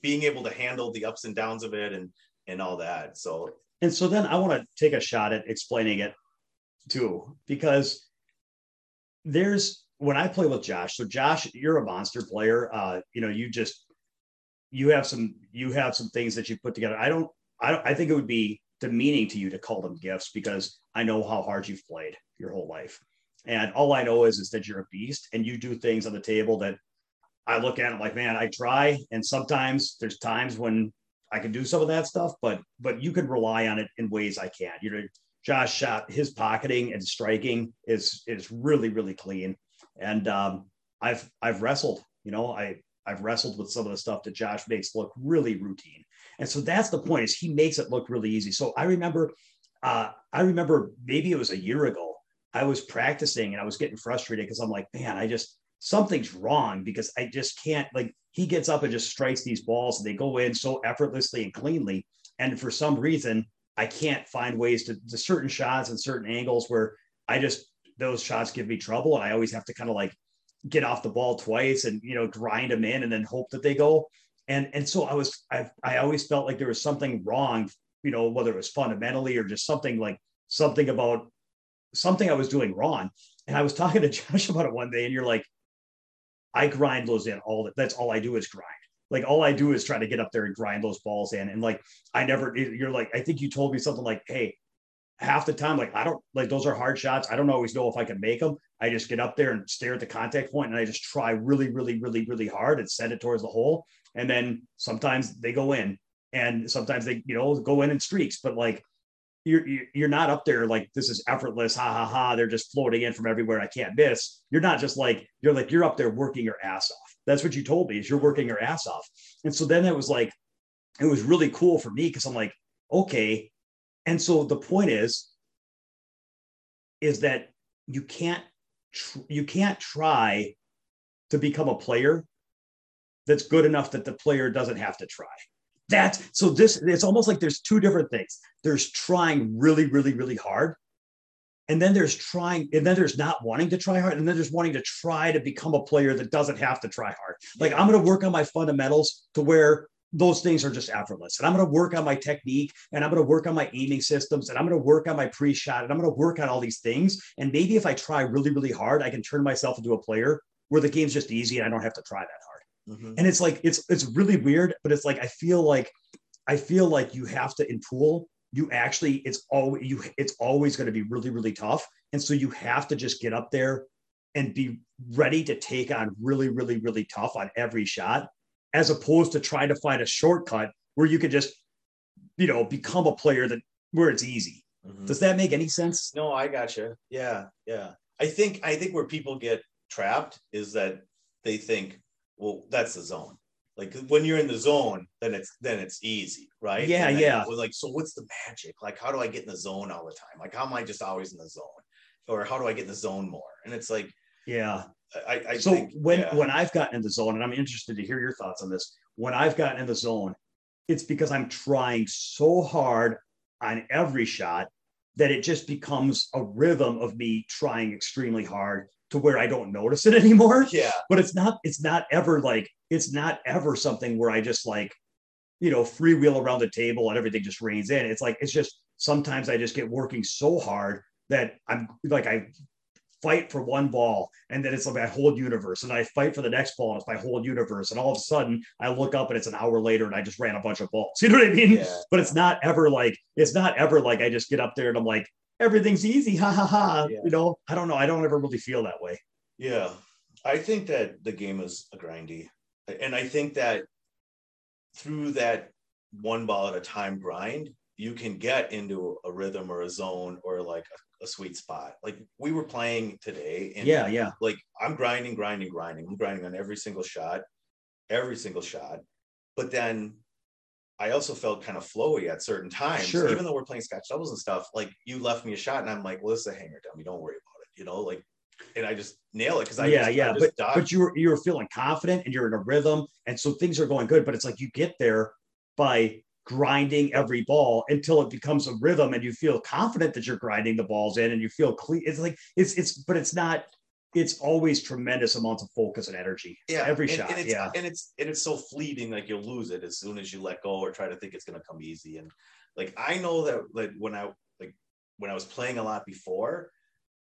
being able to handle the ups and downs of it and and all that so And so then I want to take a shot at explaining it too, because there's when I play with Josh. So Josh, you're a monster player. Uh, you know, you just you have some you have some things that you put together. I don't I don't I think it would be demeaning to you to call them gifts because I know how hard you've played your whole life. And all I know is is that you're a beast and you do things on the table that I look at it like, man, I try. And sometimes there's times when I can do some of that stuff, but but you can rely on it in ways I can't. You know, Josh shot his pocketing and striking is is really really clean, and um, I've I've wrestled. You know, I I've wrestled with some of the stuff that Josh makes look really routine, and so that's the point. Is he makes it look really easy. So I remember, uh, I remember maybe it was a year ago. I was practicing and I was getting frustrated because I'm like, man, I just something's wrong because I just can't like he gets up and just strikes these balls and they go in so effortlessly and cleanly. And for some reason, I can't find ways to, to certain shots and certain angles where I just those shots give me trouble. And I always have to kind of like get off the ball twice and you know grind them in and then hope that they go. And and so I was I I always felt like there was something wrong, you know, whether it was fundamentally or just something like something about something I was doing wrong. And I was talking to Josh about it one day, and you're like, I grind those in all that that's all I do is grind. Like all I do is try to get up there and grind those balls in. And like I never you're like, I think you told me something like, hey, half the time, like I don't like those are hard shots. I don't always know if I can make them. I just get up there and stare at the contact point and I just try really, really, really, really hard and send it towards the hole. And then sometimes they go in and sometimes they, you know, go in in streaks. But like you're you're not up there like this is effortless, ha ha ha. They're just floating in from everywhere. I can't miss. You're not just like you're like you're up there working your ass off. That's what you told me is you're working your ass off. And so then it was like it was really cool for me because I'm like okay. And so the point is is that you can't tr- you can't try to become a player that's good enough that the player doesn't have to try. That's so this it's almost like there's two different things. There's trying really, really, really hard. And then there's trying, and then there's not wanting to try hard, and then there's wanting to try to become a player that doesn't have to try hard. Like I'm going to work on my fundamentals to where those things are just effortless. And I'm going to work on my technique and I'm going to work on my aiming systems and I'm going to work on my pre shot and I'm going to work on all these things. And maybe if I try really, really hard, I can turn myself into a player where the game's just easy and I don't have to try that hard Mhm. and it's like it's it's really weird but it's like i feel like i feel like you have to in pool you actually it's always you it's always going to be really really tough and so you have to just get up there and be ready to take on really really really tough on every shot as opposed to trying to find a shortcut where you could just you know become a player that where it's easy Mhm. does that make any sense No, I gotcha. Yeah, yeah. I think I think where people get trapped is that they think, well, that's the zone. Like when you're in the zone, then it's then it's easy, right? Yeah, yeah. Like, so what's the magic? Like, how do I get in the zone all the time? Like, how am I just always in the zone? Or how do I get in the zone more? And it's like, yeah I, I so think when yeah. when I've gotten in the zone, and I'm interested to hear your thoughts on this. When I've gotten in the zone, it's because I'm trying so hard on every shot that it just becomes a rhythm of me trying extremely hard to where I don't notice it anymore. Yeah. But it's not, it's not ever like, it's not ever something where I just like, you know, freewheel around the table and everything just rains in. It's like, it's just sometimes I just get working so hard that I'm like, I fight for one ball and then it's like my whole universe and i fight for the next ball and it's my whole universe and all of a sudden i look up and it's an hour later and i just ran a bunch of balls you know what i mean Yeah. but it's not ever like it's not ever like i just get up there and i'm like everything's easy ha ha ha Yeah. you know i don't know i don't ever really feel that way Yeah, I think that the game is a grindy, and I think that through that one ball at a time grind, you can get into a rhythm or a zone or like a, a sweet spot. Like we were playing today, and yeah yeah like I'm grinding, grinding, grinding. I'm grinding on every single shot, every single shot. But then I also felt kind of flowy at certain times. Sure. Even though we're playing scotch doubles and stuff, like you left me a shot and I'm like, well, this is a hanger dummy. Don't worry about it. You know, like and I just nail it because I yeah just, yeah I but dodged. but you're you're feeling confident and you're in a rhythm and so things are going good but it's like you get there by grinding every ball until it becomes a rhythm and you feel confident that you're grinding the balls in and you feel clean it's like it's it's but it's not it's always tremendous amounts of focus and energy. Yeah every and, shot and it's, yeah. and it's and it's so fleeting like you'll lose it as soon as you let go or try to think it's going to come easy. And like i know that like when i like when i was playing a lot before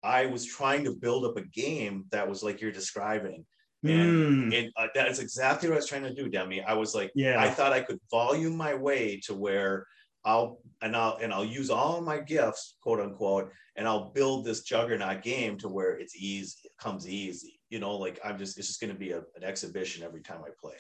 i was trying to build up a game that was like you're describing. And, Mm, and uh, that's exactly what i was trying to do demi. I was like Yeah. i thought i could volume my way to where i'll and i'll and i'll use all my gifts quote unquote and i'll build this juggernaut game to where it's easy it comes easy you know like i'm just it's just going to be a, an exhibition every time i play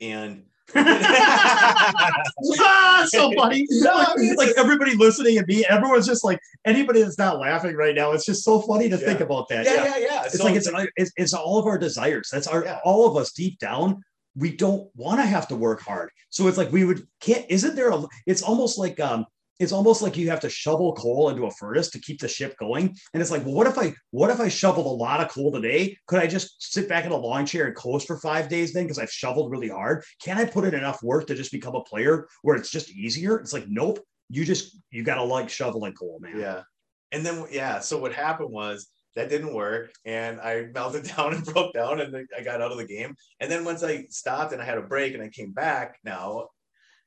and ah, so funny. No, I mean, it's like everybody listening and me, everyone's just like anybody that's not laughing right now. It's just so funny to think about that. yeah yeah yeah It's So like it's, it's it's all of our desires. That's our Yeah. all of us deep down. We don't want to have to work hard. So it's like we would can't. Isn't there a? It's almost like um. It's almost like you have to shovel coal into a furnace to keep the ship going. And it's like, well, what if I what if I shoveled a lot of coal today? Could I just sit back in a lawn chair and coast for five days then because I've shoveled really hard? Can I put in enough work to just become a player where it's just easier? It's like, nope. You just you gotta like shoveling coal, man. Yeah. And then yeah, so what happened was that didn't work and I melted down and broke down and I got out of the game. And then once I stopped and I had a break and I came back now,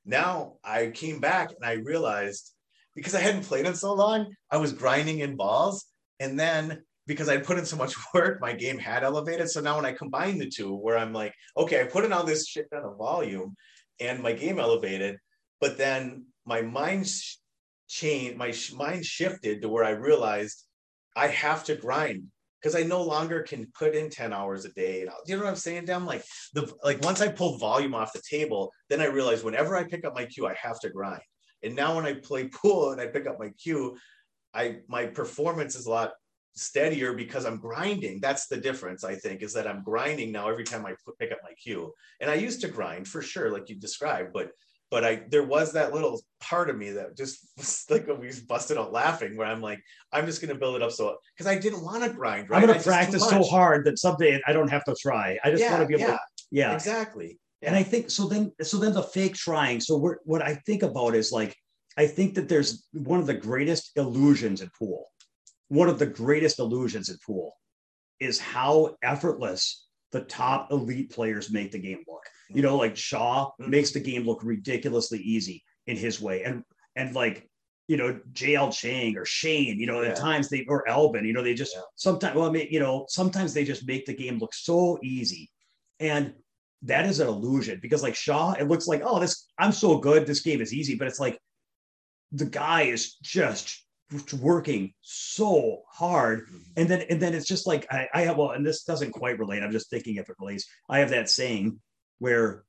now I came back and I realized because I hadn't played in so long, I was grinding in balls. And then because I put in so much work, my game had elevated. So now when I combine the two, where I'm like, okay, I put in all this shit ton of volume and my game elevated, but then my mind sh- changed, my sh- mind shifted to where I realized I have to grind because I no longer can put in 10 hours a day. And you know what I'm saying, Dan? Like the like once I pulled volume off the table, then I realized whenever I pick up my cue, I have to grind. And now when I play pool and I pick up my cue, I my performance is a lot steadier because I'm grinding. That's the difference, I think, is that I'm grinding now every time I pick up my cue. And I used to grind for sure, like you described, but but I there was that little part of me that just was like we busted out laughing where I'm like, I'm just gonna build it up so because I didn't want to grind, right? I'm gonna too practice so hard that someday I don't have to try. I just Yeah, want to be able yeah, to yeah. exactly. And I think so then so then the fake trying. So what what I think about is like I think that there's one of the greatest illusions in pool. One of the greatest illusions in pool is how effortless the top elite players make the game look. You know, like Shaw Mhm. makes the game look ridiculously easy in his way. And and like you know, JL Chang or Shane, you know, Yeah. at times they or Albin, you know, they just Yeah. sometimes well, I mean, you know, sometimes they just make the game look so easy. And that is an illusion because like Shaw, it looks like, oh, this I'm so good, this game is easy, but it's like the guy is just working so hard. And then and then it's just like I, I have well, and this doesn't quite relate. I'm just thinking if it relates. I have that saying where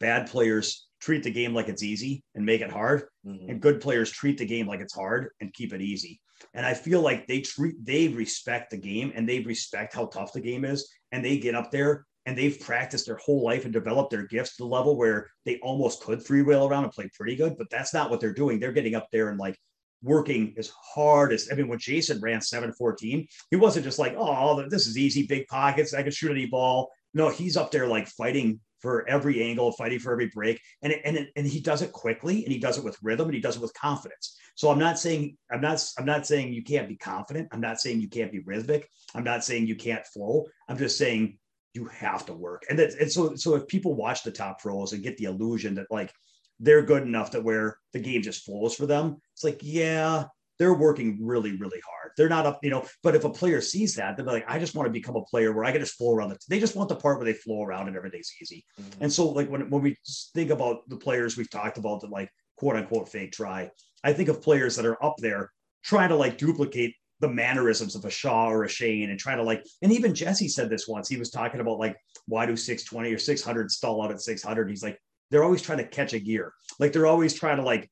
bad players treat the game like it's easy and make it hard Mhm. and good players treat the game like it's hard and keep it easy. And I feel like they treat they respect the game and they respect how tough the game is and they get up there and they've practiced their whole life and developed their gifts to the level where they almost could three wheel around and play pretty good, but that's not what they're doing. They're getting up there and like working as hard as I mean when Jayson ran 714, he wasn't just like, oh, this is easy, big pockets, I can shoot any ball. No, he's up there like fighting for every angle, fighting for every break, and and and he does it quickly, and he does it with rhythm, and he does it with confidence. So I'm not saying I'm not I'm not saying you can't be confident. I'm not saying you can't be rhythmic. I'm not saying you can't flow. I'm just saying you have to work. And that and so so if people watch the top pros and get the illusion that like they're good enough that where the game just flows for them, it's like yeah, they're working really, really hard. They're not up, you know. But if a player sees that, they're like, I just want to become a player where I can just flow around. The, they just want the part where they flow around and everything's easy. Mm-hmm. And so, like when when we think about the players we've talked about that like quote unquote fake try, I think of players that are up there trying to like duplicate the mannerisms of a Shaw or a Shane and trying to like, and even Jesse said this once. He was talking about like, why do 620 or 600 stall out at 600? He's like, they're always trying to catch a gear. Like they're always trying to like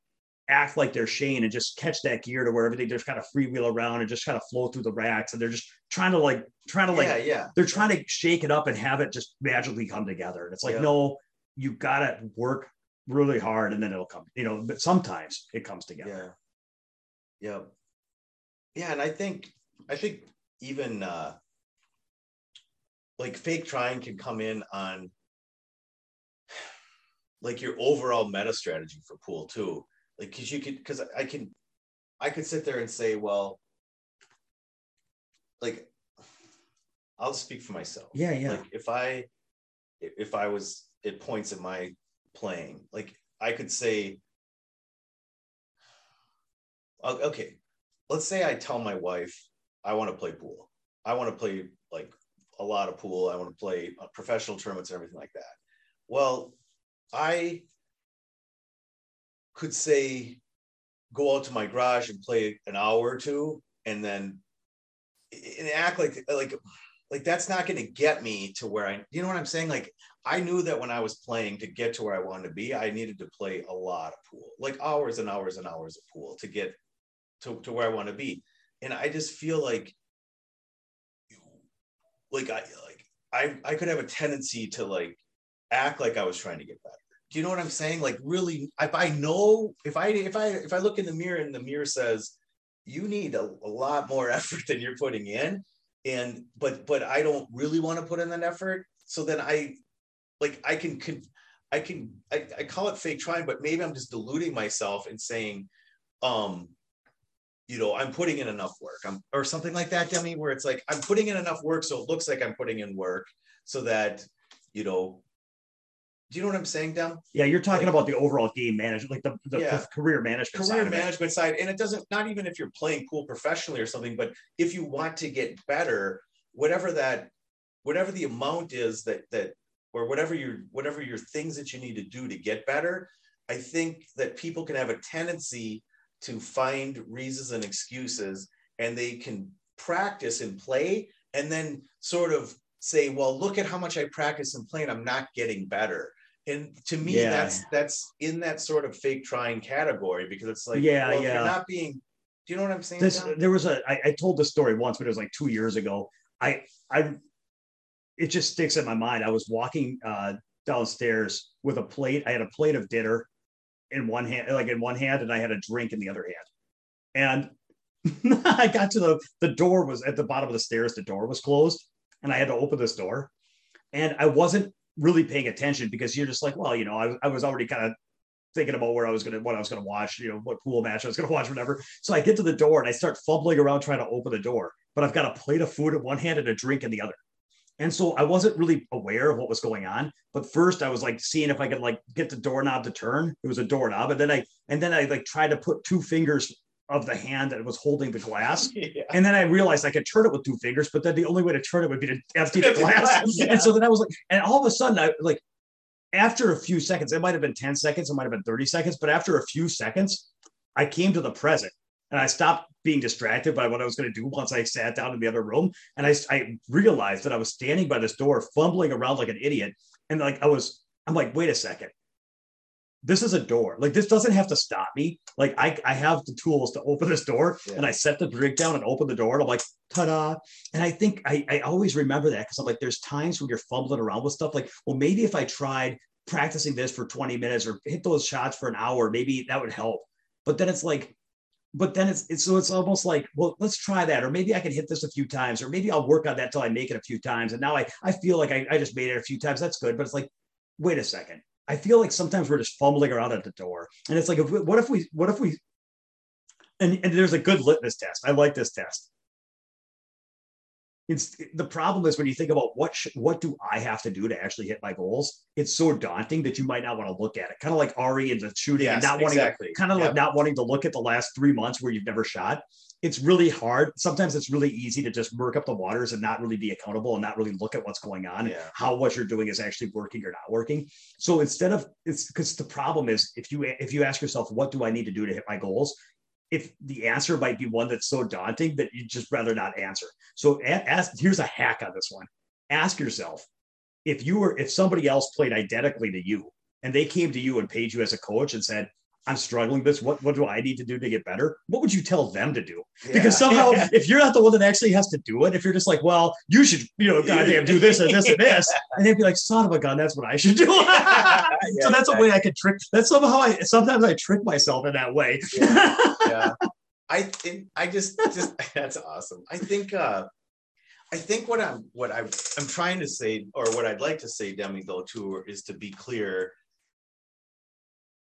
act like they're Shane and just catch that gear to where everything just kind of freewheel around and just kind of flow through the racks. And they're just trying to like, trying to like, yeah, yeah. they're trying to shake it up and have it just magically come together. And it's like, yeah. no, you got to work really hard and then it'll come, you know, but sometimes it comes together. Yeah. Yeah. Yeah. And I think, I think even, uh, like fake trying can come in on like your overall meta strategy for pool too like because you could because i can i could sit there and say well like i'll speak for myself. Yeah yeah. Like if i if i was at points in my playing like i could say okay let's say i tell my wife i want to play pool. I want to play like a lot of pool. I want to play uh, professional tournaments and everything like that. Well i could say go out to my garage and play an hour or two and then and act like like like that's not going to get me to where I you know what I'm saying? Like I knew that when I was playing to get to where I wanted to be I needed to play a lot of pool like hours and hours and hours of pool to get to, to where I want to be. And I just feel like like I like I I could have a tendency to like act like I was trying to get better you know what I'm saying? Like really, if I know, if I if I if I look in the mirror and the mirror says, you need a, a lot more effort than you're putting in, and but but I don't really want to put in that effort, so then I like I can can I can I, I call it fake trying, but maybe I'm just deluding myself and saying, um, you know, I'm putting in enough work. I'm or something like that, Demi, where it's like I'm putting in enough work, so it looks like I'm putting in work so that you know do you know what I'm saying, Dem? Yeah, you're talking like, about the overall game management, like the, the, yeah. the career management career side management side. And it doesn't not even if you're playing pool professionally or something, but if you want to get better, whatever that whatever the amount is that that or whatever your whatever your things that you need to do to get better, I think that people can have a tendency to find reasons and excuses and they can practice and play and then sort of say, well, look at how much I practice and play and I'm not getting better and to me yeah. that's that's in that sort of fake trying category because it's like yeah well, yeah you're not being do you know what i'm saying this, there was a I, I told this story once but it was like two years ago. I i it just sticks in my mind. I was walking uh downstairs with a plate i had a plate of dinner in one hand like in one hand and i had a drink in the other hand. And i got to the the door was at the bottom of the stairs the door was closed and i had to open this door. And i wasn't really paying attention because you're just like, well, you know, I, I was already kind of thinking about where I was gonna what I was gonna watch, you know, what pool match I was gonna watch, whatever. So I get to the door and I start fumbling around trying to open the door, but I've got a plate of food in one hand and a drink in the other. And so I wasn't really aware of what was going on. But first I was like seeing if I could like get the doorknob to turn. It was a doorknob. And then I and then I like tried to put two fingers of the hand that was holding the glass. Yeah. And then I realized I could turn it with two fingers, but then the only way to turn it would be to empty the glass. yeah. And so then I was like, and all of a sudden I like after a few seconds, it might have been 10 seconds, it might have been 30 seconds, but after a few seconds, I came to the present and I stopped being distracted by what I was going to do once I sat down in the other room. And I, I realized that I was standing by this door, fumbling around like an idiot. And like I was, I'm like, wait a second this is a door. Like this doesn't have to stop me. Like I, I have the tools to open this door yeah. and I set the drink down and open the door and I'm like, ta-da. And I think I, I always remember that because I'm like, there's times when you're fumbling around with stuff like, well, maybe if I tried practicing this for 20 minutes or hit those shots for an hour, maybe that would help. But then it's like, but then it's, it's so it's almost like, well, let's try that. Or maybe I can hit this a few times, or maybe I'll work on that till I make it a few times. And now I, I feel like I, I just made it a few times. That's good. But it's like, wait a second. I feel like sometimes we're just fumbling around at the door. And it's like, what if we, what if we, and, and there's a good litmus test. I like this test it's the problem is when you think about what sh- what do I have to do to actually hit my goals? It's so daunting that you might not want to look at it. Kind of like Ari and the shooting Yes, and not wanting exactly. to, kind of Yep. like not wanting to look at the last three months where you've never shot. It's really hard. Sometimes it's really easy to just murk up the waters and not really be accountable and not really look at what's going on, Yeah. how what you're doing is actually working or not working. So instead of it's because the problem is if you if you ask yourself what do I need to do to hit my goals, if the answer might be one that's so daunting that you'd just rather not answer. So ask, here's a hack on this one. Ask yourself if you were if somebody else played identically to you and they came to you and paid you as a coach and said, I'm struggling with this. What what do I need to do to get better? What would you tell them to do? Because Yeah. somehow, if you're not the one that actually has to do it, if you're just like, well, you should, you know, goddamn, do this and this and this, and they'd be like, son of a gun, that's what I should do. so that's a way I could trick. That's somehow I sometimes I trick myself in that way. yeah. I think I just just that's awesome. I think uh I think what I'm what I I'm trying to say or what I'd like to say, Demi, though, too, is to be clear.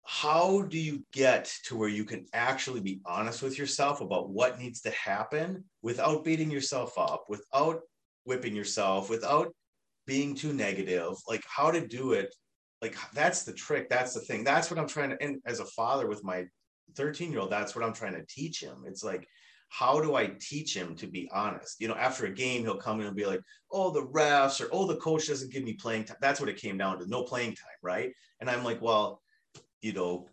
How do you get to where you can actually be honest with yourself about what needs to happen without beating yourself up, without whipping yourself, without being too negative? Like how to do it? Like that's the trick. That's the thing. That's what i'm trying to and as a father with my 13 year old that's what i'm trying to teach him. It's like how do i teach him to be honest? You know after a game he'll come in and be like oh the refs or oh the coach doesn't give me playing time that's what it came down to no playing time right? And i'm like well you know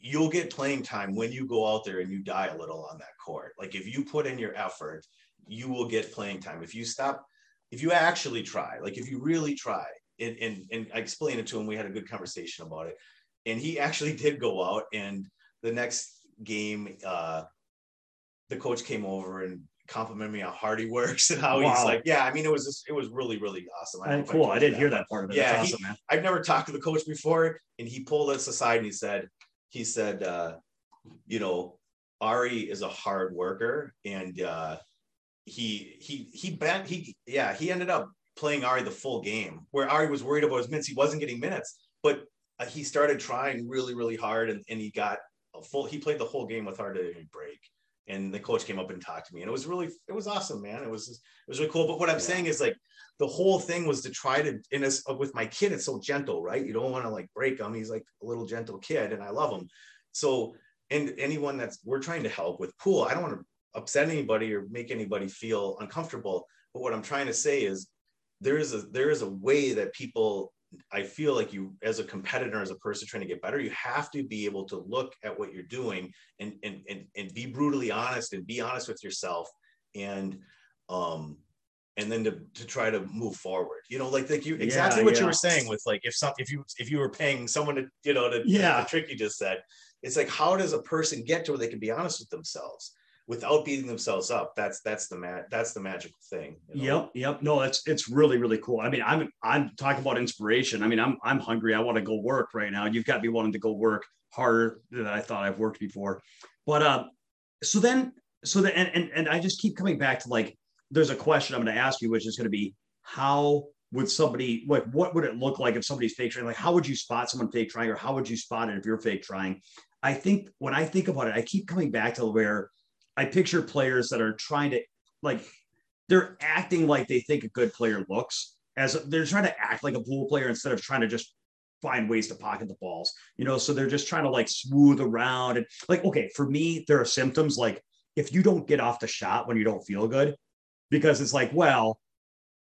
you'll get playing time when you go out there and you die a little on that court like if you put in your effort you will get playing time if you stop if you actually try like if you really try and, and, and I explained it to him. We had a good conversation about it. And he actually did go out. And the next game, uh, the coach came over and complimented me on how hard he works and how he's like, yeah, I mean, it was just, it was really, really awesome. I if cool. told I didn't hear that part of it. Yeah, That's he- man. I've never talked to the coach before. And he pulled us aside and he said, he said, uh, you know, Ari is a hard worker and uh, he he he bent he yeah he ended up playing Ari the full game where Ari was worried about his minutes he wasn't getting minutes but uh, he started trying really really hard and, and he got a full he played the whole game with hardly any break and the coach came up and talked to me and it was really it was awesome man. It was it was really cool. But what I'm Yeah. saying is like the whole thing was to try to in as uh, with my kid it's so gentle right? You don't want to like break him. He's like a little gentle kid and I love him. So and anyone that's we're trying to help with pool I don't want to upset anybody or make anybody feel uncomfortable. But what I'm trying to say is there is a there is a way that people I feel like you as a competitor as a person trying to get better you have to be able to look at what you're doing and and and, and be brutally honest and be honest with yourself and um and then to, to try to move forward. You know like like you exactly Yeah, what you were saying with like if some if you if you were paying someone to you know to Yeah. the trick you just said it's like how does a person get to where they can be honest with themselves without beating themselves up that's that's the ma- that's the magical thing you know? Yep, yep. No, it's it's really really cool. I mean, I'm I'm talking about inspiration. I mean, I'm I'm hungry. I want to go work right now. You've got me wanting to go work harder than I thought I've worked before. But um, so then so then and and, and I just keep coming back to like there's a question I'm going to ask you, which is going to be how would somebody like what would it look like if somebody's fake trying? Like how would you spot someone fake trying, or how would you spot it if you're fake trying? I think when I think about it, I keep coming back to where I picture players that are trying to like they're acting like they think a good player looks as they're trying to act like a pool player instead of trying to just find ways to pocket the balls you know so they're just trying to like smooth around and like okay for me there are symptoms like if you don't get off the shot when you don't feel good because it's like well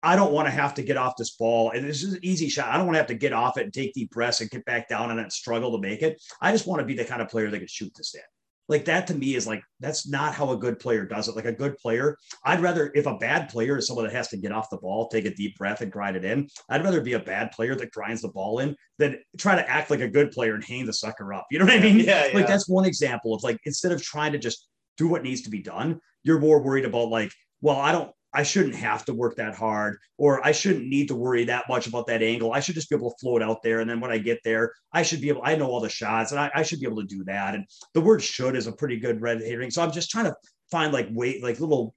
I don't want to have to get off this ball. And this is an easy shot. I don't want to have to get off it and take deep breaths and get back down and then struggle to make it. I just want to be the kind of player that can shoot this in. Like that to me is like, that's not how a good player does it. Like a good player, I'd rather, if a bad player is someone that has to get off the ball, take a deep breath and grind it in, I'd rather be a bad player that grinds the ball in than try to act like a good player and hang the sucker up. You know what I mean? yeah, yeah. Like that's one example of like, instead of trying to just do what needs to be done, you're more worried about like, well, I don't, I shouldn't have to work that hard, or I shouldn't need to worry that much about that angle. I should just be able to float out there. And then when I get there, I should be able, I know all the shots and I, I should be able to do that. And the word should is a pretty good red herring. So I'm just trying to find like weight, like little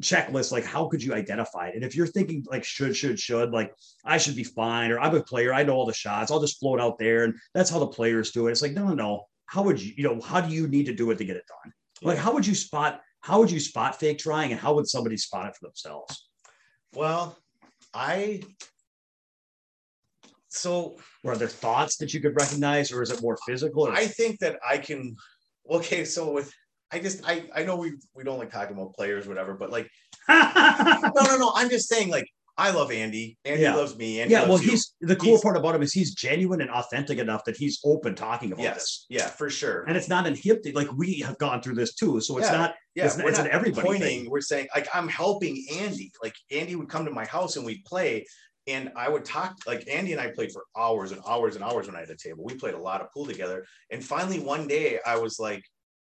checklist like how could you identify it and if you're thinking like should should should like i should be fine or i'm a player i know all the shots i'll just float out there and that's how the players do it it's like no no no how would you you know how do you need to do it to get it done like how would you spot how would you spot fake trying and how would somebody spot it for themselves? Well i so are there thoughts that you could recognize or is it more physical or- i think that i can okay so with i just i i know we we don't like talking about players whatever but like no no no i'm just saying like i love andy andy Yeah. loves me andy yeah well you. he's the cool He's- part about him is he's genuine and authentic enough that he's open talking about this yeah for sure and it's not in hip like we have gone through this too so it's Yeah. not yeah, it's, we're it's not an everybody pointing. thing. We're saying like I'm helping Andy. Like Andy would come to my house and we'd play, and I would talk. Like Andy and I played for hours and hours and hours when I had a table. We played a lot of pool together. And finally, one day, I was like,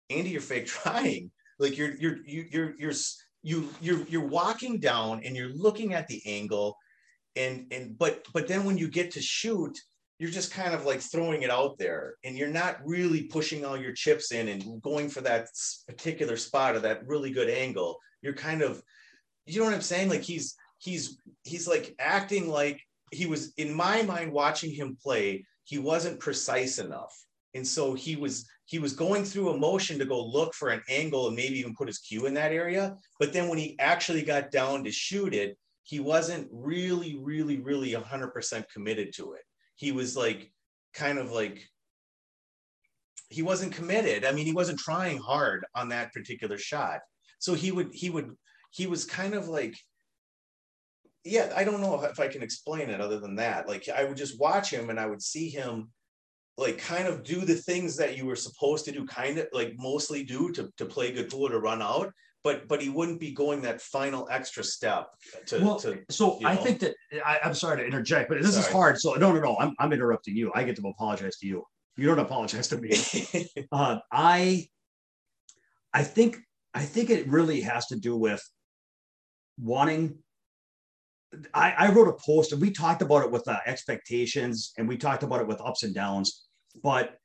"Andy, you're fake trying. Like you're you're you you're you're s- you you're you're walking down and you're looking at the angle, and and but but then when you get to shoot." You're just kind of like throwing it out there, and you're not really pushing all your chips in and going for that particular spot or that really good angle. You're kind of, you know what I'm saying? Like he's he's he's like acting like he was in my mind watching him play. He wasn't precise enough, and so he was he was going through a motion to go look for an angle and maybe even put his cue in that area. But then when he actually got down to shoot it, he wasn't really, really, really 100% committed to it. He was like, kind of like, he wasn't committed. I mean, he wasn't trying hard on that particular shot. So he would, he would, he was kind of like, yeah, I don't know if I can explain it other than that. Like, I would just watch him and I would see him like kind of do the things that you were supposed to do, kind of like mostly do to, to play good pool or to run out. But but he wouldn't be going that final extra step to, Well, to so I know. think that I, I'm sorry to interject, but this is hard. So no, no, no. I'm, I'm interrupting you. I get to apologize to you. You don't apologize to me. uh, I, I think, I think it really has to do with wanting. I, I wrote a post and we talked about it with uh, expectations and we talked about it with ups and downs, but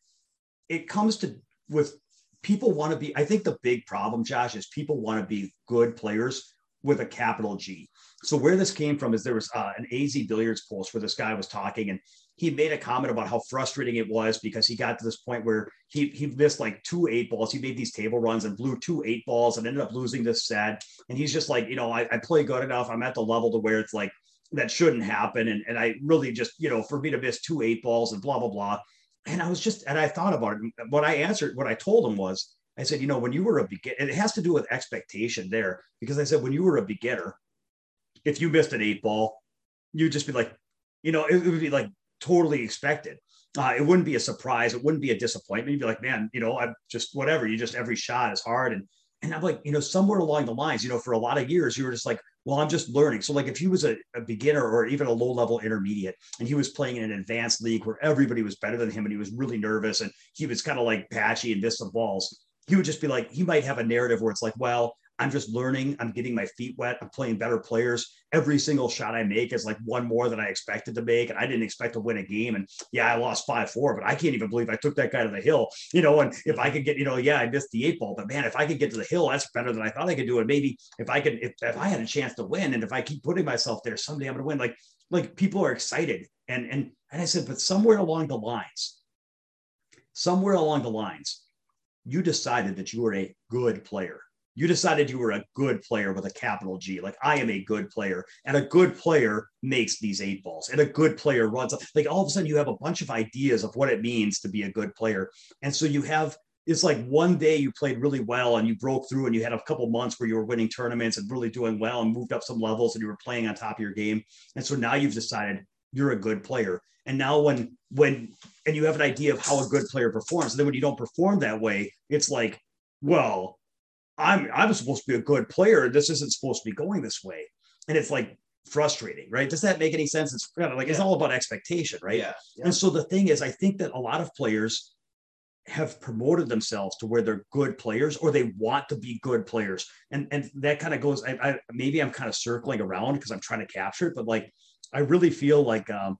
it comes to with people want to be. I think the big problem, Josh, is people want to be good players with a capital G. So where this came from is there was uh, an AZ Billiards post where this guy was talking and he made a comment about how frustrating it was because he got to this point where he he missed like two eight balls. He made these table runs and blew two eight balls and ended up losing this set. And he's just like, you know, I, I play good enough. I'm at the level to where it's like that shouldn't happen. And, and I really just, you know, for me to miss two eight balls and blah, blah, blah. And I was just, and I thought about it. What I answered, what I told him was, I said, you know, when you were a beginner, it has to do with expectation there, because I said, when you were a beginner, if you missed an eight ball, you'd just be like, you know, it, it would be like totally expected. Uh, it wouldn't be a surprise. It wouldn't be a disappointment. You'd be like, man, you know, I'm just whatever. You just every shot is hard. And and I'm like, you know, somewhere along the lines, you know, for a lot of years, you were just like, well, I'm just learning. So like if he was a, a beginner or even a low level intermediate and he was playing in an advanced league where everybody was better than him and he was really nervous and he was kind of like patchy and missed some balls, he would just be like, he might have a narrative where it's like, well, I'm just learning. I'm getting my feet wet. I'm playing better players. Every single shot I make is like one more than I expected to make. And I didn't expect to win a game. And yeah, I lost 5 4, but I can't even believe I took that guy to the hill. You know, and if I could get, you know, yeah, I missed the eight ball, but man, if I could get to the hill, that's better than I thought I could do. And maybe if I could, if, if I had a chance to win and if I keep putting myself there, someday I'm going to win. Like, like people are excited. And, and, and I said, but somewhere along the lines, somewhere along the lines, you decided that you were a good player you decided you were a good player with a capital G. Like I am a good player, and a good player makes these eight balls, and a good player runs. Like all of a sudden, you have a bunch of ideas of what it means to be a good player, and so you have. It's like one day you played really well and you broke through and you had a couple months where you were winning tournaments and really doing well and moved up some levels and you were playing on top of your game. And so now you've decided you're a good player. And now when when and you have an idea of how a good player performs, and then when you don't perform that way, it's like, well, I'm I'm supposed to be a good player. This isn't supposed to be going this way. And it's like frustrating, right? Does that make any sense? It's kind of like it's all about expectation, right? Yeah. yeah. And so the thing is, I think that a lot of players have promoted themselves to where they're good players or they want to be good players. And and that kind of goes, I, I maybe I'm kind of circling around because I'm trying to capture it, but like I really feel like um,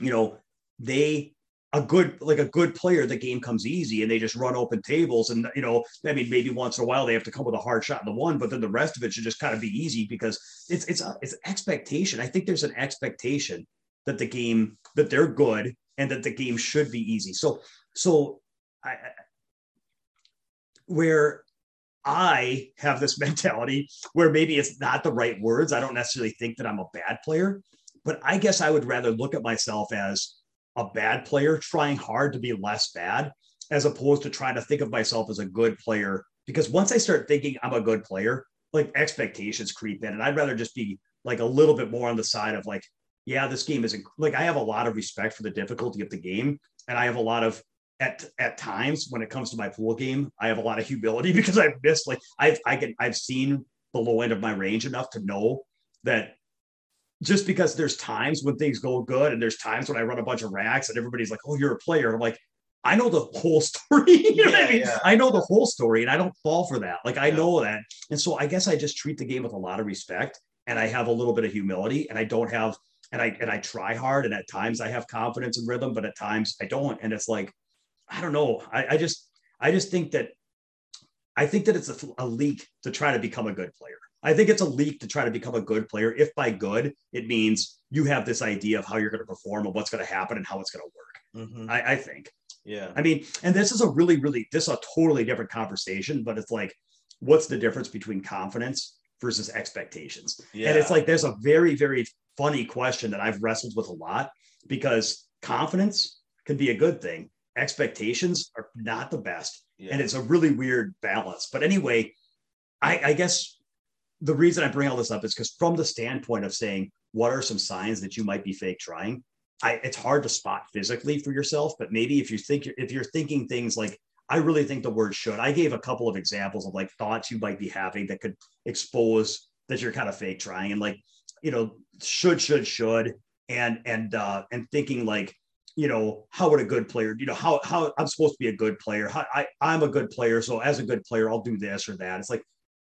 you know, they a good like a good player, the game comes easy and they just run open tables. And you know, I mean, maybe once in a while they have to come with a hard shot in the one, but then the rest of it should just kind of be easy because it's it's a, it's expectation. I think there's an expectation that the game that they're good and that the game should be easy. So so I where I have this mentality where maybe it's not the right words. I don't necessarily think that I'm a bad player, but I guess I would rather look at myself as a bad player, trying hard to be less bad, as opposed to trying to think of myself as a good player. Because once I start thinking I'm a good player, like expectations creep in, and I'd rather just be like a little bit more on the side of like, yeah, this game isn't like I have a lot of respect for the difficulty of the game, and I have a lot of at at times when it comes to my pool game, I have a lot of humility because I've missed like I've I can I've seen the low end of my range enough to know that just because there's times when things go good and there's times when I run a bunch of racks and everybody's like, oh, you're a player. I'm like, I know the whole story. you know yeah, what I mean? Yeah. I know the whole story and I don't fall for that. Like I yeah. know that. And so I guess I just treat the game with a lot of respect and I have a little bit of humility and I don't have and I and I try hard and at times I have confidence and rhythm, but at times I don't. And it's like, I don't know. I, I just I just think that I think that it's a, a leak to try to become a good player. I think it's a leap to try to become a good player. If by good, it means you have this idea of how you're going to perform and what's going to happen and how it's going to work. Mm-hmm. I, I, think. Yeah. I mean, and this is a really, really, this is a totally different conversation, but it's like, what's the difference between confidence versus expectations? Yeah. And it's like, there's a very, very funny question that I've wrestled with a lot because confidence can be a good thing. Expectations are not the best. Yeah. And it's a really weird balance. But anyway, I, I guess the reason I bring all this up is because from the standpoint of saying what are some signs that you might be fake trying, I, it's hard to spot physically for yourself. But maybe if you think if you're thinking things like I really think the word should, I gave a couple of examples of like thoughts you might be having that could expose that you're kind of fake trying and like you know should should should and and uh and thinking like you know how would a good player you know how how i'm supposed to be a good player. How, i i'm a good player so as a good player i'll do this or that. It's like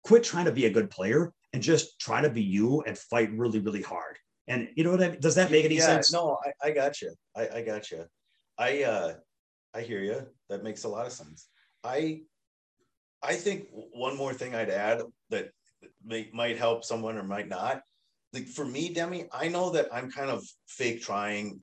quit trying to be a good player and just try to be you and fight really, really hard. And you know what I mean? Does that make any yeah, sense? No, I, I got you. I, I got you. I uh I hear you. That makes a lot of sense. I I think one more thing I'd add that may, might help someone or might not. Like for me, Demi, I know that I'm kind of fake trying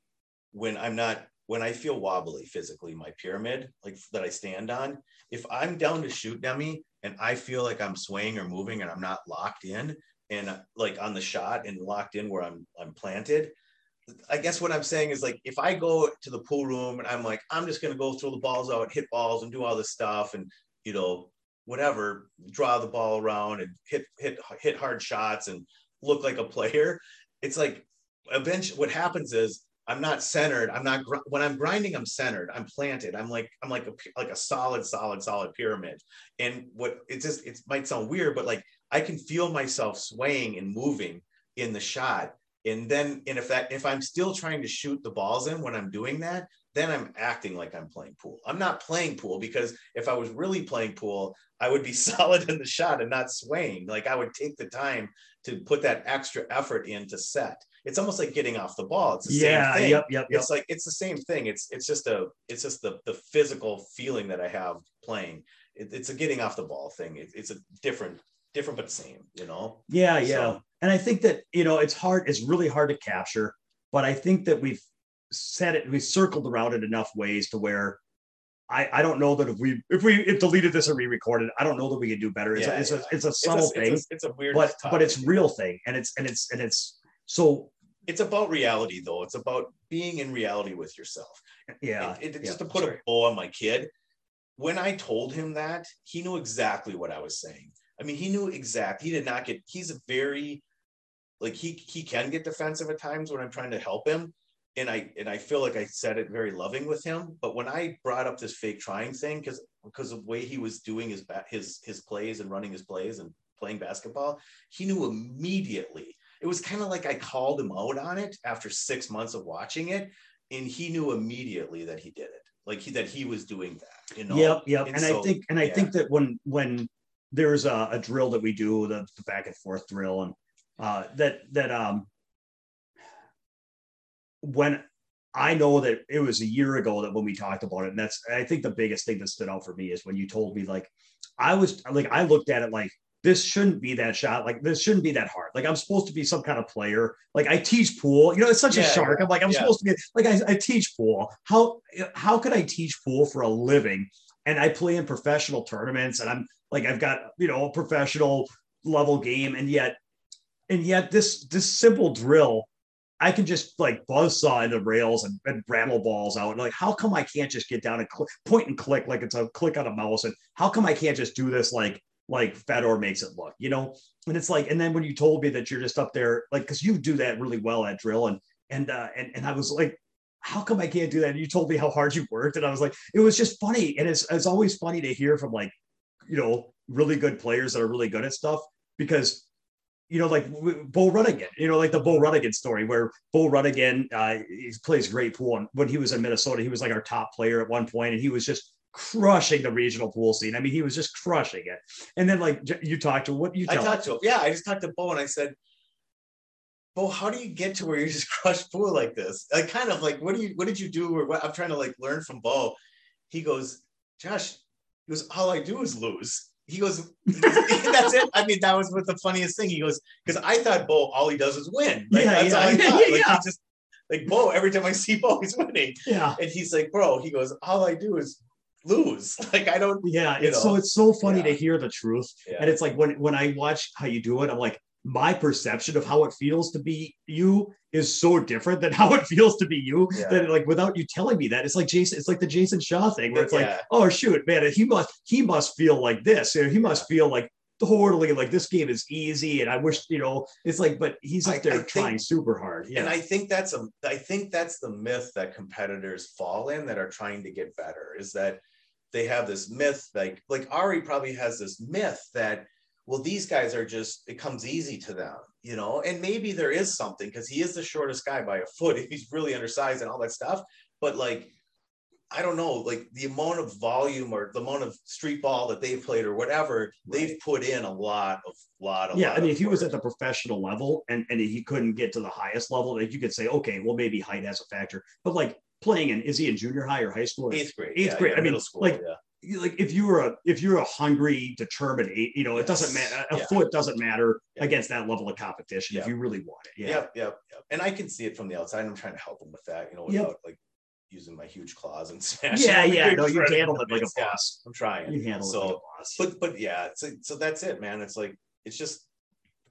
when I'm not when I feel wobbly physically, my pyramid, like that I stand on. If I'm down to shoot Demi, and I feel like I'm swaying or moving and I'm not locked in and like on the shot and locked in where I'm I'm planted. I guess what I'm saying is like if I go to the pool room and I'm like I'm just gonna go throw the balls out, hit balls, and do all this stuff, and you know whatever, draw the ball around and hit hit hit hard shots and look like a player. It's like eventually what happens is I'm not centered. I'm not when I'm grinding. I'm centered. I'm planted. I'm like I'm like a like a solid, solid, solid pyramid. And what it just it might sound weird, but like I can feel myself swaying and moving in the shot. And then, and if that if I'm still trying to shoot the balls in when I'm doing that, then I'm acting like I'm playing pool. I'm not playing pool because if I was really playing pool, I would be solid in the shot and not swaying. Like I would take the time to put that extra effort in to set it's almost like getting off the ball. It's the yeah, same thing. Yep, yep, yep. It's like it's the same thing. It's it's just a it's just the the physical feeling that I have playing. It, it's a getting off the ball thing. It, it's a different different but same. You know. Yeah, yeah. So, and I think that you know it's hard. It's really hard to capture. But I think that we've said it. We've circled around it enough ways to where I, I don't know that if we if we if deleted this or re-recorded, I don't know that we could do better. It's, yeah, a, it's, yeah. a, it's a subtle it's a, thing. It's a, it's a weird, but but it's real thing, and it's and it's and it's so it's about reality though. It's about being in reality with yourself. Yeah. It, it, just to put a bow on my kid, when I told him that, he knew exactly what I was saying. I mean, he knew exactly. He did not get. He's a very like he he can get defensive at times when I'm trying to help him, and I and I feel like I said it very loving with him. But when I brought up this fake trying thing, because because of the way he was doing his his his plays and running his plays and playing basketball, he knew immediately it was kind of like I called him out on it after six months of watching it, and he knew immediately that he did it, like he, that he was doing that. You know. Yep, yep. And, and so, I think, and I yeah. think that when when there's a, a, drill that we do, the, the back and forth drill, and uh, that that um when I know that it was a year ago that when we talked about it, and that's I think the biggest thing that stood out for me is when you told me like I was like I looked at it like this shouldn't be that shot. Like this shouldn't be that hard. Like I'm supposed to be some kind of player. Like I teach pool. You know, it's such yeah, a shark. I'm like I'm yeah. supposed to be like I, I teach pool. How how could I teach pool for a living? And I play in professional tournaments, and I'm like I've got you know a professional level game, and yet and yet this this simple drill I can just like buzz saw into rails and, and rattle balls out. And like, how come I can't just get down and cl- point and click like it's a click on a mouse? And how come I can't just do this like like Fedor makes it look, you know? And it's like, and then when you told me that you're just up there, like, because you do that really well at drill, and and uh, and and I was like, how come I can't do that? And you told me how hard you worked, and I was like, it was just funny, and it's it's always funny to hear from like, you know, really good players that are really good at stuff because you know, like Bo Runningen, you know, like the Bo Runningen story where Bo Runningen, uh, he plays great pool. And when he was in Minnesota, he was like our top player at one point, and he was just crushing the regional pool scene. I mean, he was just crushing it. And then, like, you talked to what you I talked to him. Yeah, I just talked to Bo and I said, Bo, how do you get to where you just crush pool like this? Like, kind of like, what do you, what did you do? Or what? I'm trying to like learn from Bo. He goes, Josh, he goes, all I do is lose he goes, that's it. I mean, that was what the funniest thing. He goes, because I thought Bo, all he does is win. Like, yeah, that's yeah, all I thought. Like, yeah. just like Bo, every time I see Bo, he's winning. Yeah. And he's like, bro, he goes, all I do is lose. Like I don't. Yeah. It's know. so it's so funny yeah. to hear the truth, yeah. and it's like when when I watch how you do it, I'm like, my perception of how it feels to be you is so different than how it feels to be you yeah. that like without you telling me that it's like jason it's like the Jayson Shaw thing where it's yeah. like oh shoot man he must he must feel like this you know, he must feel like totally like this game is easy and i wish you know it's like but he's up there I, I trying think, super hard yeah. and i think that's a i think that's the myth that competitors fall in that are trying to get better is that they have this myth like like ari probably has this myth that well, these guys are just, it comes easy to them, you know, and maybe there is something because he is the shortest guy by a foot if he's really undersized and all that stuff. But like, I don't know, like the amount of volume or the amount of street ball that they've played or whatever, they've put in a lot of lot of yeah. Lot I mean, if he was at the professional level and, and he couldn't get to the highest level, like you could say, okay, well, maybe height has a factor. But like playing in is he in junior high or high school? Eighth grade. Eighth yeah, grade. Yeah, I mean, school, like yeah like if you're a if you're a hungry, determined, you know, it doesn't matter. A yeah. foot doesn't matter yeah. against that level of competition if you really want it. Yeah. Yep, yep, yep. And I can see it from the outside. I'm trying to help them with that, you know, without yep. like using my huge claws and smashing. Yeah, yeah. No, you handle it like a boss. I'm trying. You handle so, it like a boss. But but yeah, so so that's it, man. It's like it's just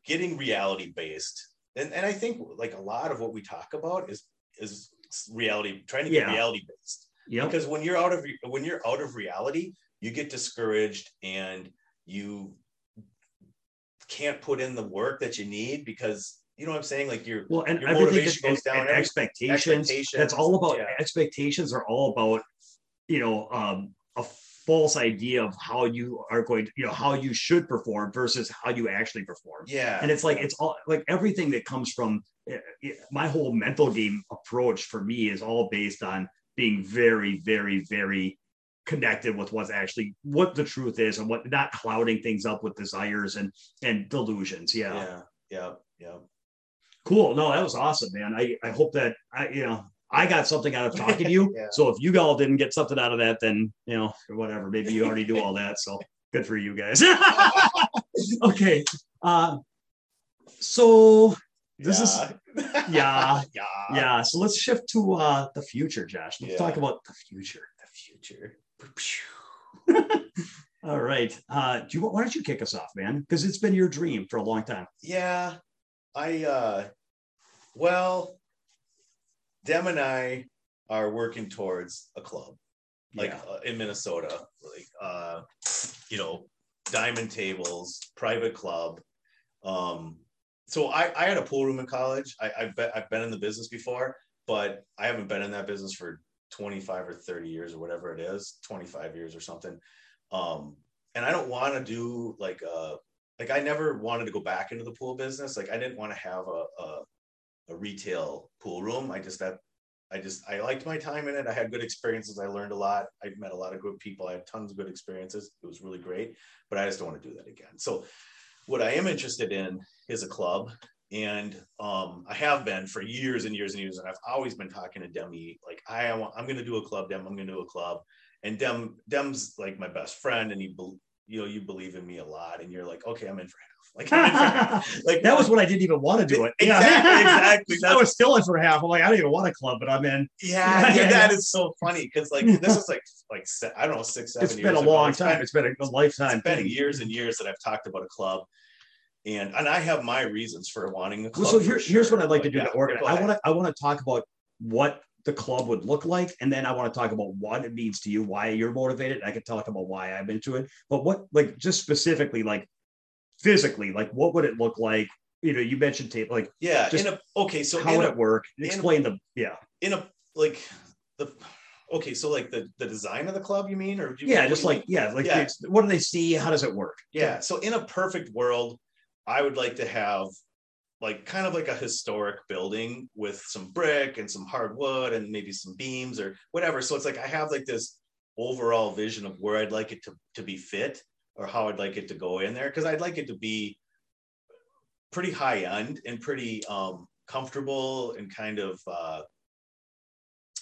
getting reality based. And and I think like a lot of what we talk about is is reality, trying to get reality based Yep. Because when you're out of when you're out of reality, you get discouraged and you can't put in the work that you need because you know what I'm saying? Like your well, and your motivation goes down. expectations, expectations. That's all about yeah. expectations are all about you know um, a false idea of how you are going to you know how you should perform versus how you actually perform. Yeah, and it's like it's all like everything that comes from eh, my whole mental game approach for me is all based on being very, very, very connected with what's actually what the truth is and what not clouding things up with desires and and delusions. Yeah. Yeah. Yeah. Yeah. Cool. No, that was awesome, man. I, I hope that I, you know, I got something out of talking to you. yeah. So if you all didn't get something out of that, then you know, whatever. Maybe you already do all that. So good for you guys. okay. Uh, so this yeah. is yeah, yeah, yeah. So let's shift to uh, the future, Josh. Let's yeah. talk about the future. The future. All right. Uh, do you why don't you kick us off, man? Because it's been your dream for a long time. Yeah, I. uh Well, Dem and I are working towards a club, like yeah. uh, in Minnesota, like uh, you know, diamond tables, private club. Um, so I, I had a pool room in college. I, I've, been, I've been in the business before, but I haven't been in that business for 25 or 30 years or whatever it is, 25 years or something. Um, and I don't want to do like uh, like I never wanted to go back into the pool business. Like I didn't want to have a, a, a retail pool room. I just that I just I liked my time in it. I had good experiences. I learned a lot. I met a lot of good people. I had tons of good experiences. It was really great, but I just don't want to do that again. So what I am interested in is a club and um, I have been for years and years and years, and I've always been talking to Demi like I want, I'm going to do a club, Dem, I'm going to do a club, and Dem Dem's like my best friend, and he you know you believe in me a lot, and you're like okay, I'm in for half. Like, like that was when I didn't even want to do it. Exactly, exactly. I was still in for half. I'm like, I don't even want a club, but I'm in. Yeah, yeah, that is so funny because like this is like like I don't know six seven. It's been a long time. It's been a lifetime. It's been years and years that I've talked about a club, and and I have my reasons for wanting a club. Well, so here, sure. here's what I'd like but to do yeah, to organize. I want to I want to talk about what the club would look like, and then I want to talk about what it means to you, why you're motivated. I could talk about why I'm into it, but what like just specifically like physically, like what would it look like? You know, you mentioned tape, like yeah. in a okay, so how would a, it work? Explain a, the yeah. In a like the okay, so like the the design of the club, you mean, or yeah, just like yeah, like yeah. what do they see? How does it work? Yeah, so in a perfect world, I would like to have like kind of like a historic building with some brick and some hardwood and maybe some beams or whatever. So it's like I have like this overall vision of where I'd like it to, to be fit or how I'd like it to go in there because I'd like it to be pretty high end and pretty um, comfortable and kind of uh,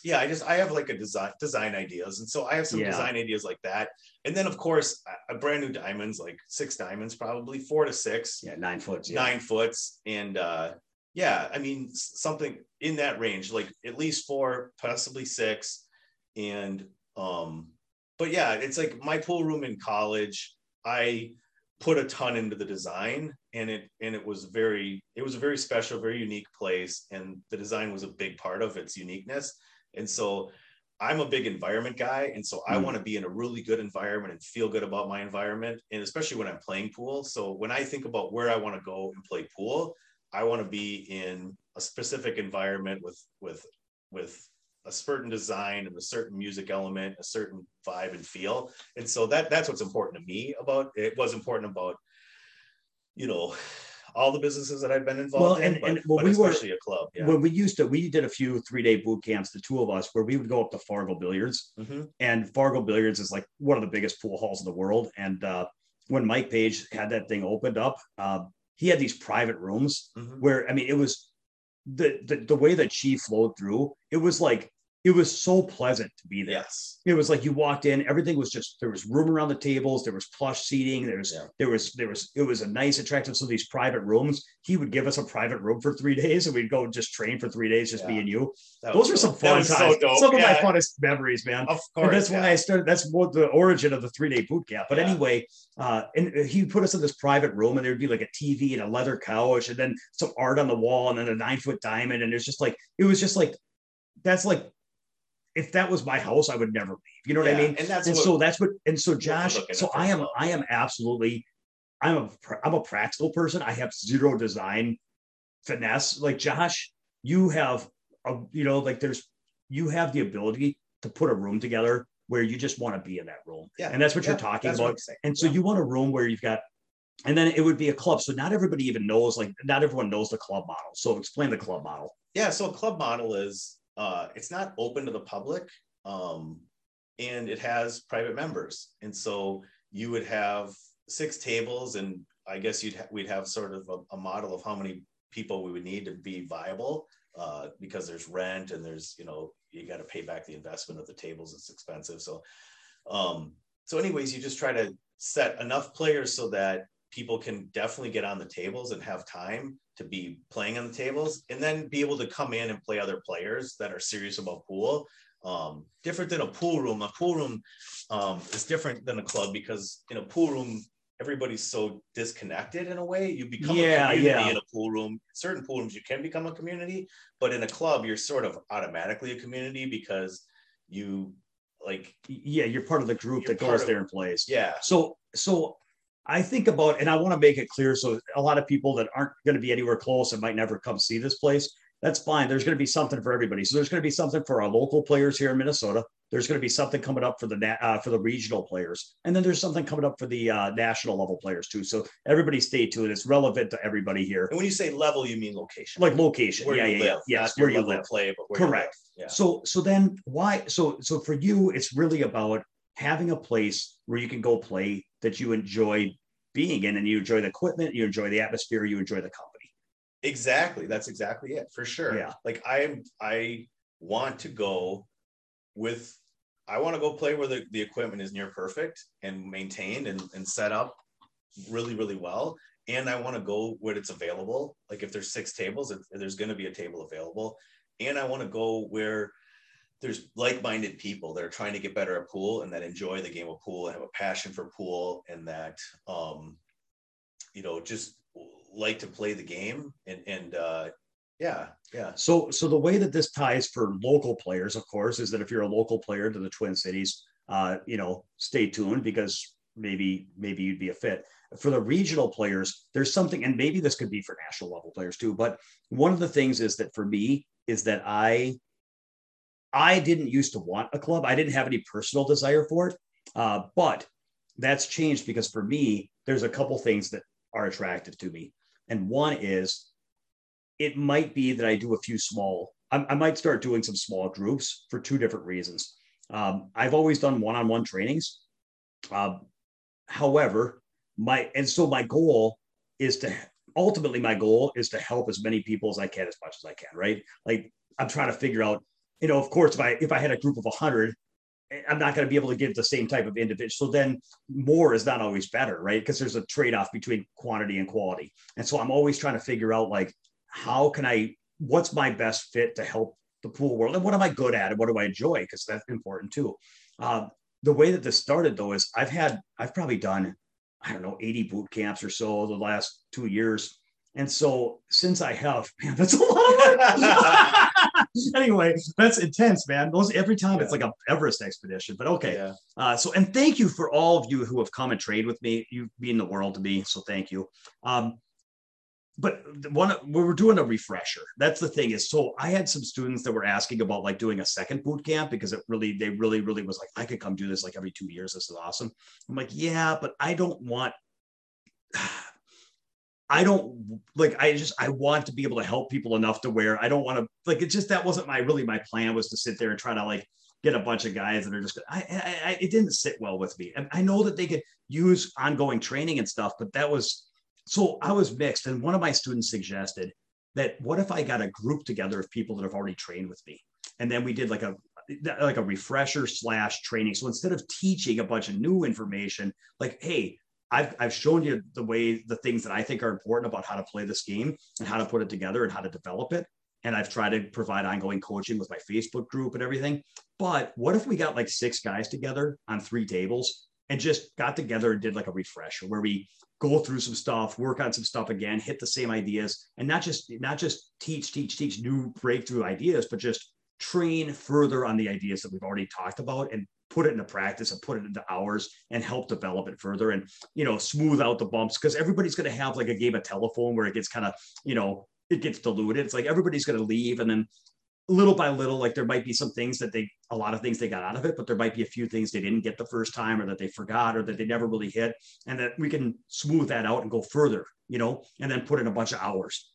yeah i just i have like a design design ideas and so i have some yeah. design ideas like that and then of course a brand new diamonds like six diamonds probably four to six yeah nine foot yeah. nine foots and uh yeah i mean something in that range like at least four possibly six and um but yeah it's like my pool room in college I put a ton into the design and it and it was very it was a very special very unique place and the design was a big part of its uniqueness and so i'm a big environment guy and so i mm. want to be in a really good environment and feel good about my environment and especially when i'm playing pool so when i think about where i want to go and play pool i want to be in a specific environment with with with a certain design and a certain music element, a certain vibe and feel. And so that that's what's important to me about it was important about, you know, all the businesses that I've been involved well, and, in, but, and well, but we especially were, a club. Yeah. When we used to, we did a few three day boot camps, the two of us, where we would go up to Fargo Billiards, mm-hmm. and Fargo Billiards is like one of the biggest pool halls in the world. And uh, when Mike Page had that thing opened up, uh, he had these private rooms mm-hmm. where I mean, it was the, the the way that she flowed through, it was like it was so pleasant to be there. Yes. It was like you walked in, everything was just there was room around the tables, there was plush seating, there was yeah. there was there was it was a nice attractive. So these private rooms, he would give us a private room for three days and we'd go just train for three days, just yeah. me and you. Those were some fun times. So some of my funnest memories, man. Of course. And that's why I started. That's what the origin of the three day boot camp. But anyway, uh, and he put us in this private room and there'd be like a TV and a leather couch and then some art on the wall and then a nine foot diamond. And it's just like, it was just like, that's like if that was my house, I would never leave. You know what yeah, I mean? And that's and what, so that's what and so Josh. So I am I am absolutely I'm a I'm a practical person. I have zero design finesse. Like Josh, you have a you know like there's you have the ability to put a room together where you just want to be in that room. Yeah. And that's what yeah, you're talking about. And so yeah. you want a room where you've got and then it would be a club. So not everybody even knows, like not everyone knows the club model. So explain the club model. Yeah. So a club model is uh, it's not open to the public um, and it has private members. And so you would have six tables and i guess you'd ha- we'd have sort of a, a, model of how many people we would need to be viable uh, because there's rent and there's you know you got to pay back the investment of the tables it's expensive. So um, so anyways you just try to set enough players so that people can definitely get on the tables and have time to be playing on the tables and then be able to come in and play other players that are serious about pool. Um, different than a pool room. A pool room um, is different than a club because in a pool room everybody's so disconnected in a way. You become yeah, a community yeah. in a pool room. Certain pool rooms you can become a community but in a club you're sort of automatically a community because you like yeah you're part of the group that goes of, there and plays. Yeah. So so I think about, and I want to make it clear so a lot of people that aren't going to be anywhere close and might never come see this place, that's fine. There's going to be something for everybody. So there's going to be something for our local players here in Minnesota. There's going to be something coming up for the uh, for the regional players, and then there's something coming up for the uh, national level players too. So everybody stay tuned. It's relevant to everybody here. And when you say level, you mean location, like location. Where yeah, you yeah, live, yeah. Yes, where you live, play, but correct. Yeah. So so then why? So so for you, it's really about having a place where you can go play that you enjoy being in and you enjoy the equipment, you enjoy the atmosphere, you enjoy the company. Exactly. That's exactly it for sure. Yeah. Like I I want to go with I want to go play where the, the equipment is near perfect and maintained and, and set up really, really well. And I want to go where it's available. Like if there's six tables, there's going to be a table available. And I want to go where there's like-minded people that are trying to get better at pool and that enjoy the game of pool and have a passion for pool and that um, you know just like to play the game and and uh, yeah yeah. So so the way that this ties for local players of course is that if you're a local player to the twin cities uh, you know stay tuned because maybe maybe you'd be a fit. For the regional players there's something and maybe this could be for national level players too but one of the things is that for me is that i I didn't used to want a club. I didn't have any personal desire for it. Uh, but that's changed because for me, there's a couple things that are attractive to me. And one is it might be that I do a few small, I, I might start doing some small groups for two different reasons. Um, I've always done one on one trainings. Uh, however, my, and so my goal is to ultimately, my goal is to help as many people as I can as much as I can, right? Like I'm trying to figure out you know, of course, if I if I had a group of 100, I'm not going to be able to give the same type of individual. So then more is not always better, right? Because there's a trade off between quantity and quality. And so I'm always trying to figure out like, how can I, what's my best fit to help the pool world? And what am I good at? And what do I enjoy? Because that's important too. Uh, the way that this started though is I've had, I've probably done, I don't know, 80 boot camps or so the last two years. And so since I have, man, that's a lot. anyway, that's intense, man. Those every time yeah. it's like a Everest expedition. But okay. Yeah. Uh, so and thank you for all of you who have come and trade with me. You mean the world to me. So thank you. Um, but one we were doing a refresher. That's the thing is so I had some students that were asking about like doing a second boot camp because it really they really really was like I could come do this like every two years. This is awesome. I'm like yeah, but I don't want I don't like I just I want to be able to help people enough to where I don't want to like it just that wasn't my really my plan was to sit there and try to like get a bunch of guys that are just I, I, I it didn't sit well with me. I know that they could use ongoing training and stuff, but that was so I was mixed. And one of my students suggested that what if I got a group together of people that have already trained with me, and then we did like a like a refresher slash training. So instead of teaching a bunch of new information, like hey, I've, I've shown you the way the things that I think are important about how to play this game and how to put it together and how to develop it. And I've tried to provide ongoing coaching with my Facebook group and everything. But what if we got like six guys together on three tables and just got together and did like a refresher where we go through some stuff, work on some stuff again, hit the same ideas, and not just not just teach, teach, teach new breakthrough ideas, but just train further on the ideas that we've already talked about and put it into practice and put it into hours and help develop it further and you know smooth out the bumps. Because everybody's going to have like a game of telephone where it gets kind of you know it gets diluted. It's like everybody's going to leave and then little by little like there might be some things that they a lot of things they got out of it but there might be a few things they didn't get the first time or that they forgot or that they never really hit and that we can smooth that out and go further you know and then put in a bunch of hours.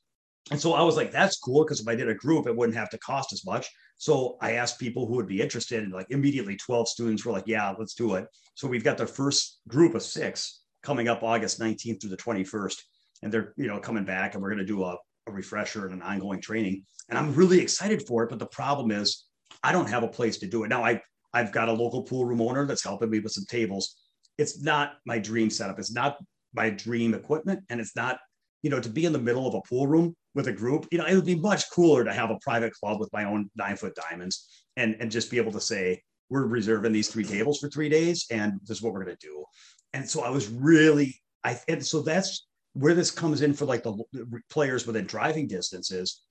And so I was like, that's cool because if I did a group, it wouldn't have to cost as much. So I asked people who would be interested, and like immediately 12 students were like, yeah, let's do it. So we've got the first group of six coming up August 19th through the 21st. And they're, you know, coming back and we're going to do a, a refresher and an ongoing training. And I'm really excited for it. But the problem is I don't have a place to do it. Now I I've got a local pool room owner that's helping me with some tables. It's not my dream setup. It's not my dream equipment. And it's not, you know, to be in the middle of a pool room with a group, you know, it would be much cooler to have a private club with my own nine foot diamonds and, and just be able to say, we're reserving these three tables for three days and this is what we're going to do. And so I was really, I, and so that's where this comes in for like the, players within driving distances.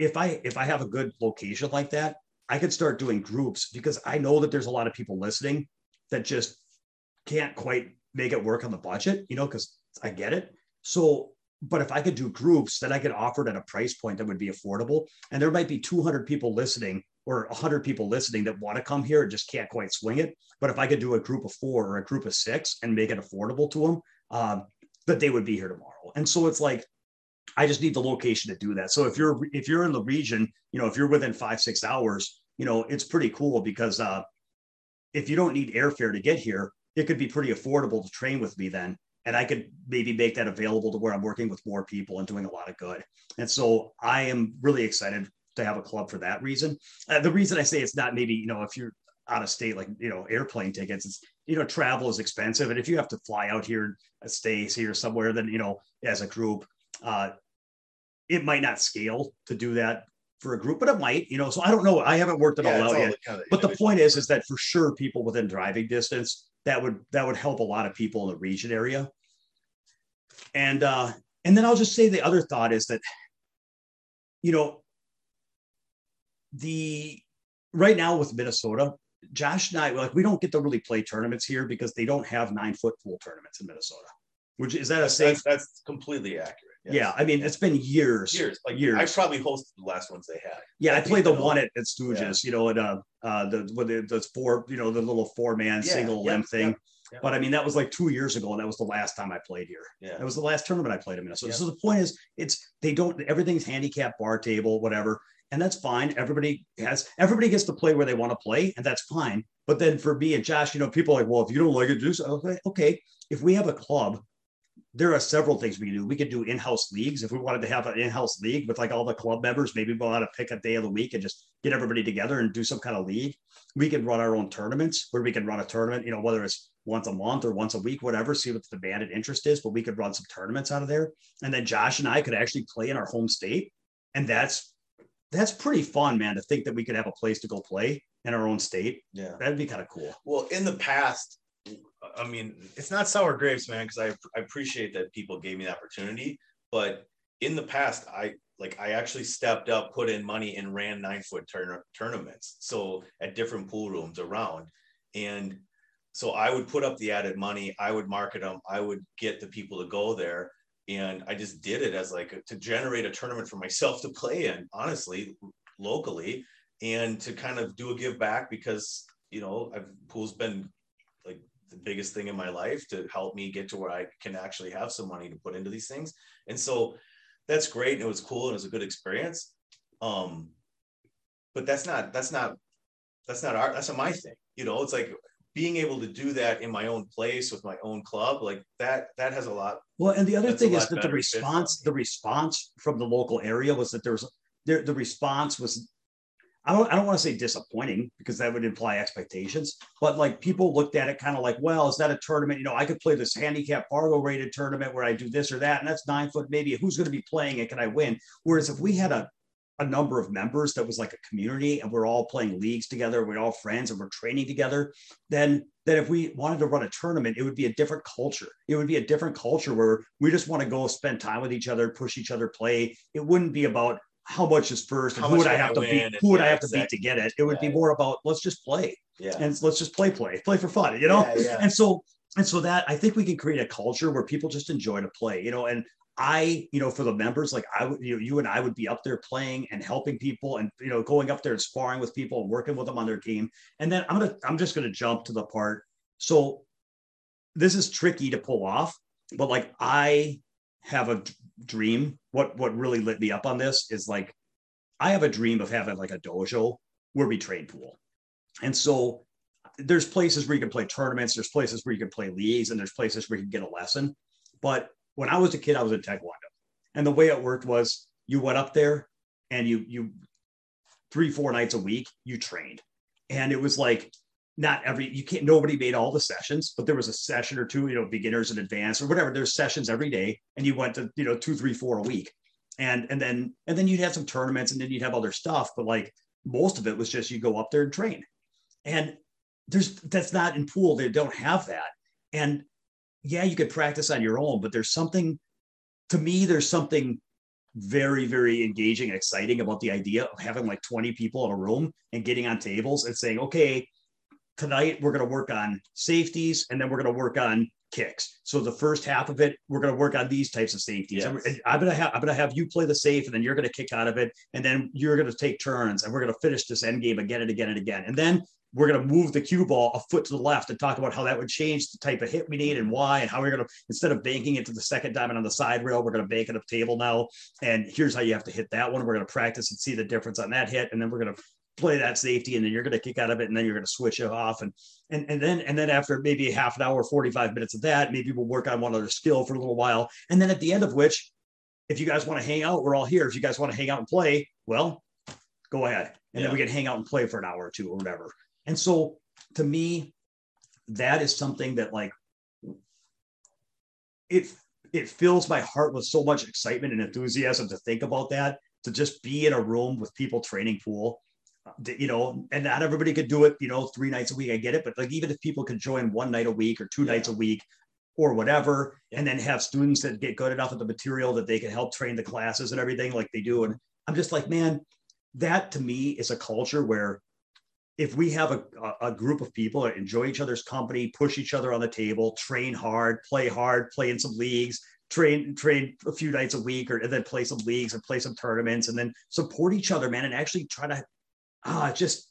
If I, if I have a good location like that, I could start doing groups because I know that there's a lot of people listening that just can't quite make it work on the budget, you know, because I get it. So but if I could do groups, then I could offer it at a price point that would be affordable. And there might be 200 people listening or 100 people listening that want to come here and just can't quite swing it. But if I could do a group of four or a group of six and make it affordable to them, um, that they would be here tomorrow. And so it's like, I just need the location to do that. So if you're if you're in the region, you know, if you're within five six hours, you know, it's pretty cool because uh, if you don't need airfare to get here, it could be pretty affordable to train with me then and I could maybe make that available to where I'm working with more people and doing a lot of good. And so I am really excited to have a club for that reason. Uh, the reason I say it's not maybe, you know, if you're out of state, like, you know, airplane tickets, it's, you know, travel is expensive. And if you have to fly out here, uh, stay here somewhere, then, you know, as a group, uh, it might not scale to do that for a group, but it might, you know. So I don't know. I haven't worked it Yeah, all out all yet. kind of But the point is, is that for sure, people within driving distance that would that would help a lot of people in the region area. And uh, and then I'll just say the other thought is that, you know, the right now with Minnesota, Josh and I like we don't get to really play tournaments here because they don't have nine foot pool tournaments in Minnesota. Which is that a safe? that's, that's completely accurate. yes. Yeah, I mean it's been years. years. Like years. I probably hosted the last ones they had. Yeah, I I played the so. one at, at Stooges, you know, at uh, uh, the with the, the four, you know, the little four man Yeah, single yeah, limb thing. Yeah. But I mean, that was like two years ago, and that was the last time I played here. Yeah. That was the last tournament I played in Minnesota. Yeah. So the point is, it's they don't everything's handicap, bar table, whatever, and that's fine. Everybody has everybody gets to play where they want to play, and that's fine. But then for me and Josh, you know, people are like, well, if you don't like it, do so. Okay, okay. If we have a club there are several things we can do. We could do in-house leagues if we wanted to have an in-house league with like all the club members. Maybe we want to pick a day of the week and just get everybody together and do some kind of league. We could run our own tournaments where we can run a tournament, you know, whether it's once a month or once a week, whatever. See what the demand and interest is. But we could run some tournaments out of there, and then Josh and I could actually play in our home state, and that's that's pretty fun, man. To think that we could have a place to go play in our own state, Yeah. that'd be kind of cool. Well, in the past, I mean, it's not sour grapes, man, because I, I appreciate that people gave me the opportunity. But in the past, I like I actually stepped up, put in money, and ran nine foot turn- tournaments. So at different pool rooms around, and so I would put up the added money. I would market them. I would get the people to go there, and I just did it as like to generate a tournament for myself to play in. Honestly, locally, and to kind of do a give back because you know I've pool's been like the biggest thing in my life to help me get to where I can actually have some money to put into these things. And so that's great. And it was cool and it was a good experience. Um, but that's not, that's not, that's not our, that's not my thing. You know, it's like being able to do that in my own place with my own club, like that, that has a lot. Well, and the other thing is that the better fit for response, the response from the local area was that there was there the response was I don't I don't want to say disappointing because that would imply expectations, but like people looked at it kind of like, well, is that a tournament? You know, I could play this handicap Fargo rated tournament where I do this or that, and that's nine foot maybe. Who's going to be playing it? Can I win? Whereas if we had a a number of members that was like a community and we're all playing leagues together, we're all friends and we're training together, then then if we wanted to run a tournament, it would be a different culture. It would be a different culture where we just want to go spend time with each other, push each other, play. It wouldn't be about how much is first and How who would I have to beat, who would I yeah, have to beat to get it. It would be more about let's just play Yeah. and let's just play, play, play for fun, you know? Yeah, yeah. And so and so that I think we can create a culture where people just enjoy to play, you know, and I, you know, for the members, like I would, you know, you and I would be up there playing and helping people and, you know, going up there and sparring with people and working with them on their team. And then I'm going to, I'm just going to jump to the part. So this is tricky to pull off, but like I have a dream. What, what really lit me up on this is like, I have a dream of having like a dojo where we trade pool. And so there's places where you can play tournaments, there's places where you can play leagues, and there's places where you can get a lesson. But when I was a kid, I was in Taekwondo. And the way it worked was you went up there and you you three, four nights a week, you trained. And it was like not every you can't nobody made all the sessions, but there was a session or two, you know, beginners and advanced or whatever. There's sessions every day, and you went to, you know, two, three, four a week. And and then and then you'd have some tournaments and then you'd have other stuff, but like most of it was just you go up there and train. And there's that's not in pool, they don't have that. And yeah, you could practice on your own, but there's something to me, there's something very, very engaging and exciting about the idea of having like 20 people in a room and getting on tables and saying, okay, tonight we're going to work on safeties and then we're going to work on kicks. So the first half of it, we're going to work on these types of safeties. Yes. I'm going to have I'm going to have you play the safe, and then you're going to kick out of it, and then you're going to take turns, and we're going to finish this end game again and again and again, and then we're going to move the cue ball a foot to the left and talk about how that would change the type of hit we need and why, and how we're going to instead of banking it to the second diamond on the side rail, we're going to bank it up table now, and here's how you have to hit that one. We're going to practice and see the difference on that hit, and then we're going to play that safety and then you're going to kick out of it and then you're going to switch it off. And and and then and then after maybe half an hour 45 minutes of that maybe we'll work on one other skill for a little while. And then at the end of which if you guys want to hang out we're all here. If you guys want to hang out and play well go ahead. And yeah. then we can hang out and play for an hour or two or whatever and so to me that is something that like it it fills my heart with so much excitement and enthusiasm to think about that to just be in a room with people training pool uh, you know, and not everybody could do it, you know, three nights a week. I get it, but like even if people could join one night a week or two yeah. nights a week or whatever, and then have students that get good enough at the material that they can help train the classes and everything like they do. And I'm just like, man, that to me is a culture where if we have a, a group of people that enjoy each other's company, push each other on the table, train hard, play hard, play in some leagues, train train a few nights a week, or and then play some leagues and play some tournaments, and then support each other, man, and actually try to ah, just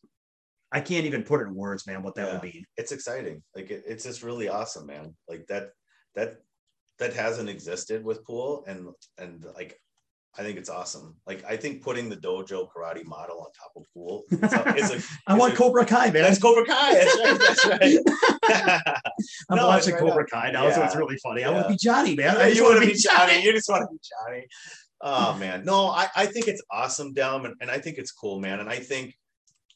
I can't even put it in words, man, what that yeah. would mean. It's exciting. Like it, it's just really awesome, man. Like that that that hasn't existed with pool and and like I think it's awesome. Like I think putting the dojo karate model on top of pool is a, is a I want a, Cobra Kai, man. That's Cobra Kai. That's right. That's right. I'm no, watching right Cobra up. Kai now, yeah. so it's really funny. Yeah. I want to be Johnny, man. Yeah, you want to be Johnny. Johnny. You just want to be Johnny. Oh man. No, I, I think it's awesome, Dom, and, and I think it's cool, man. And I think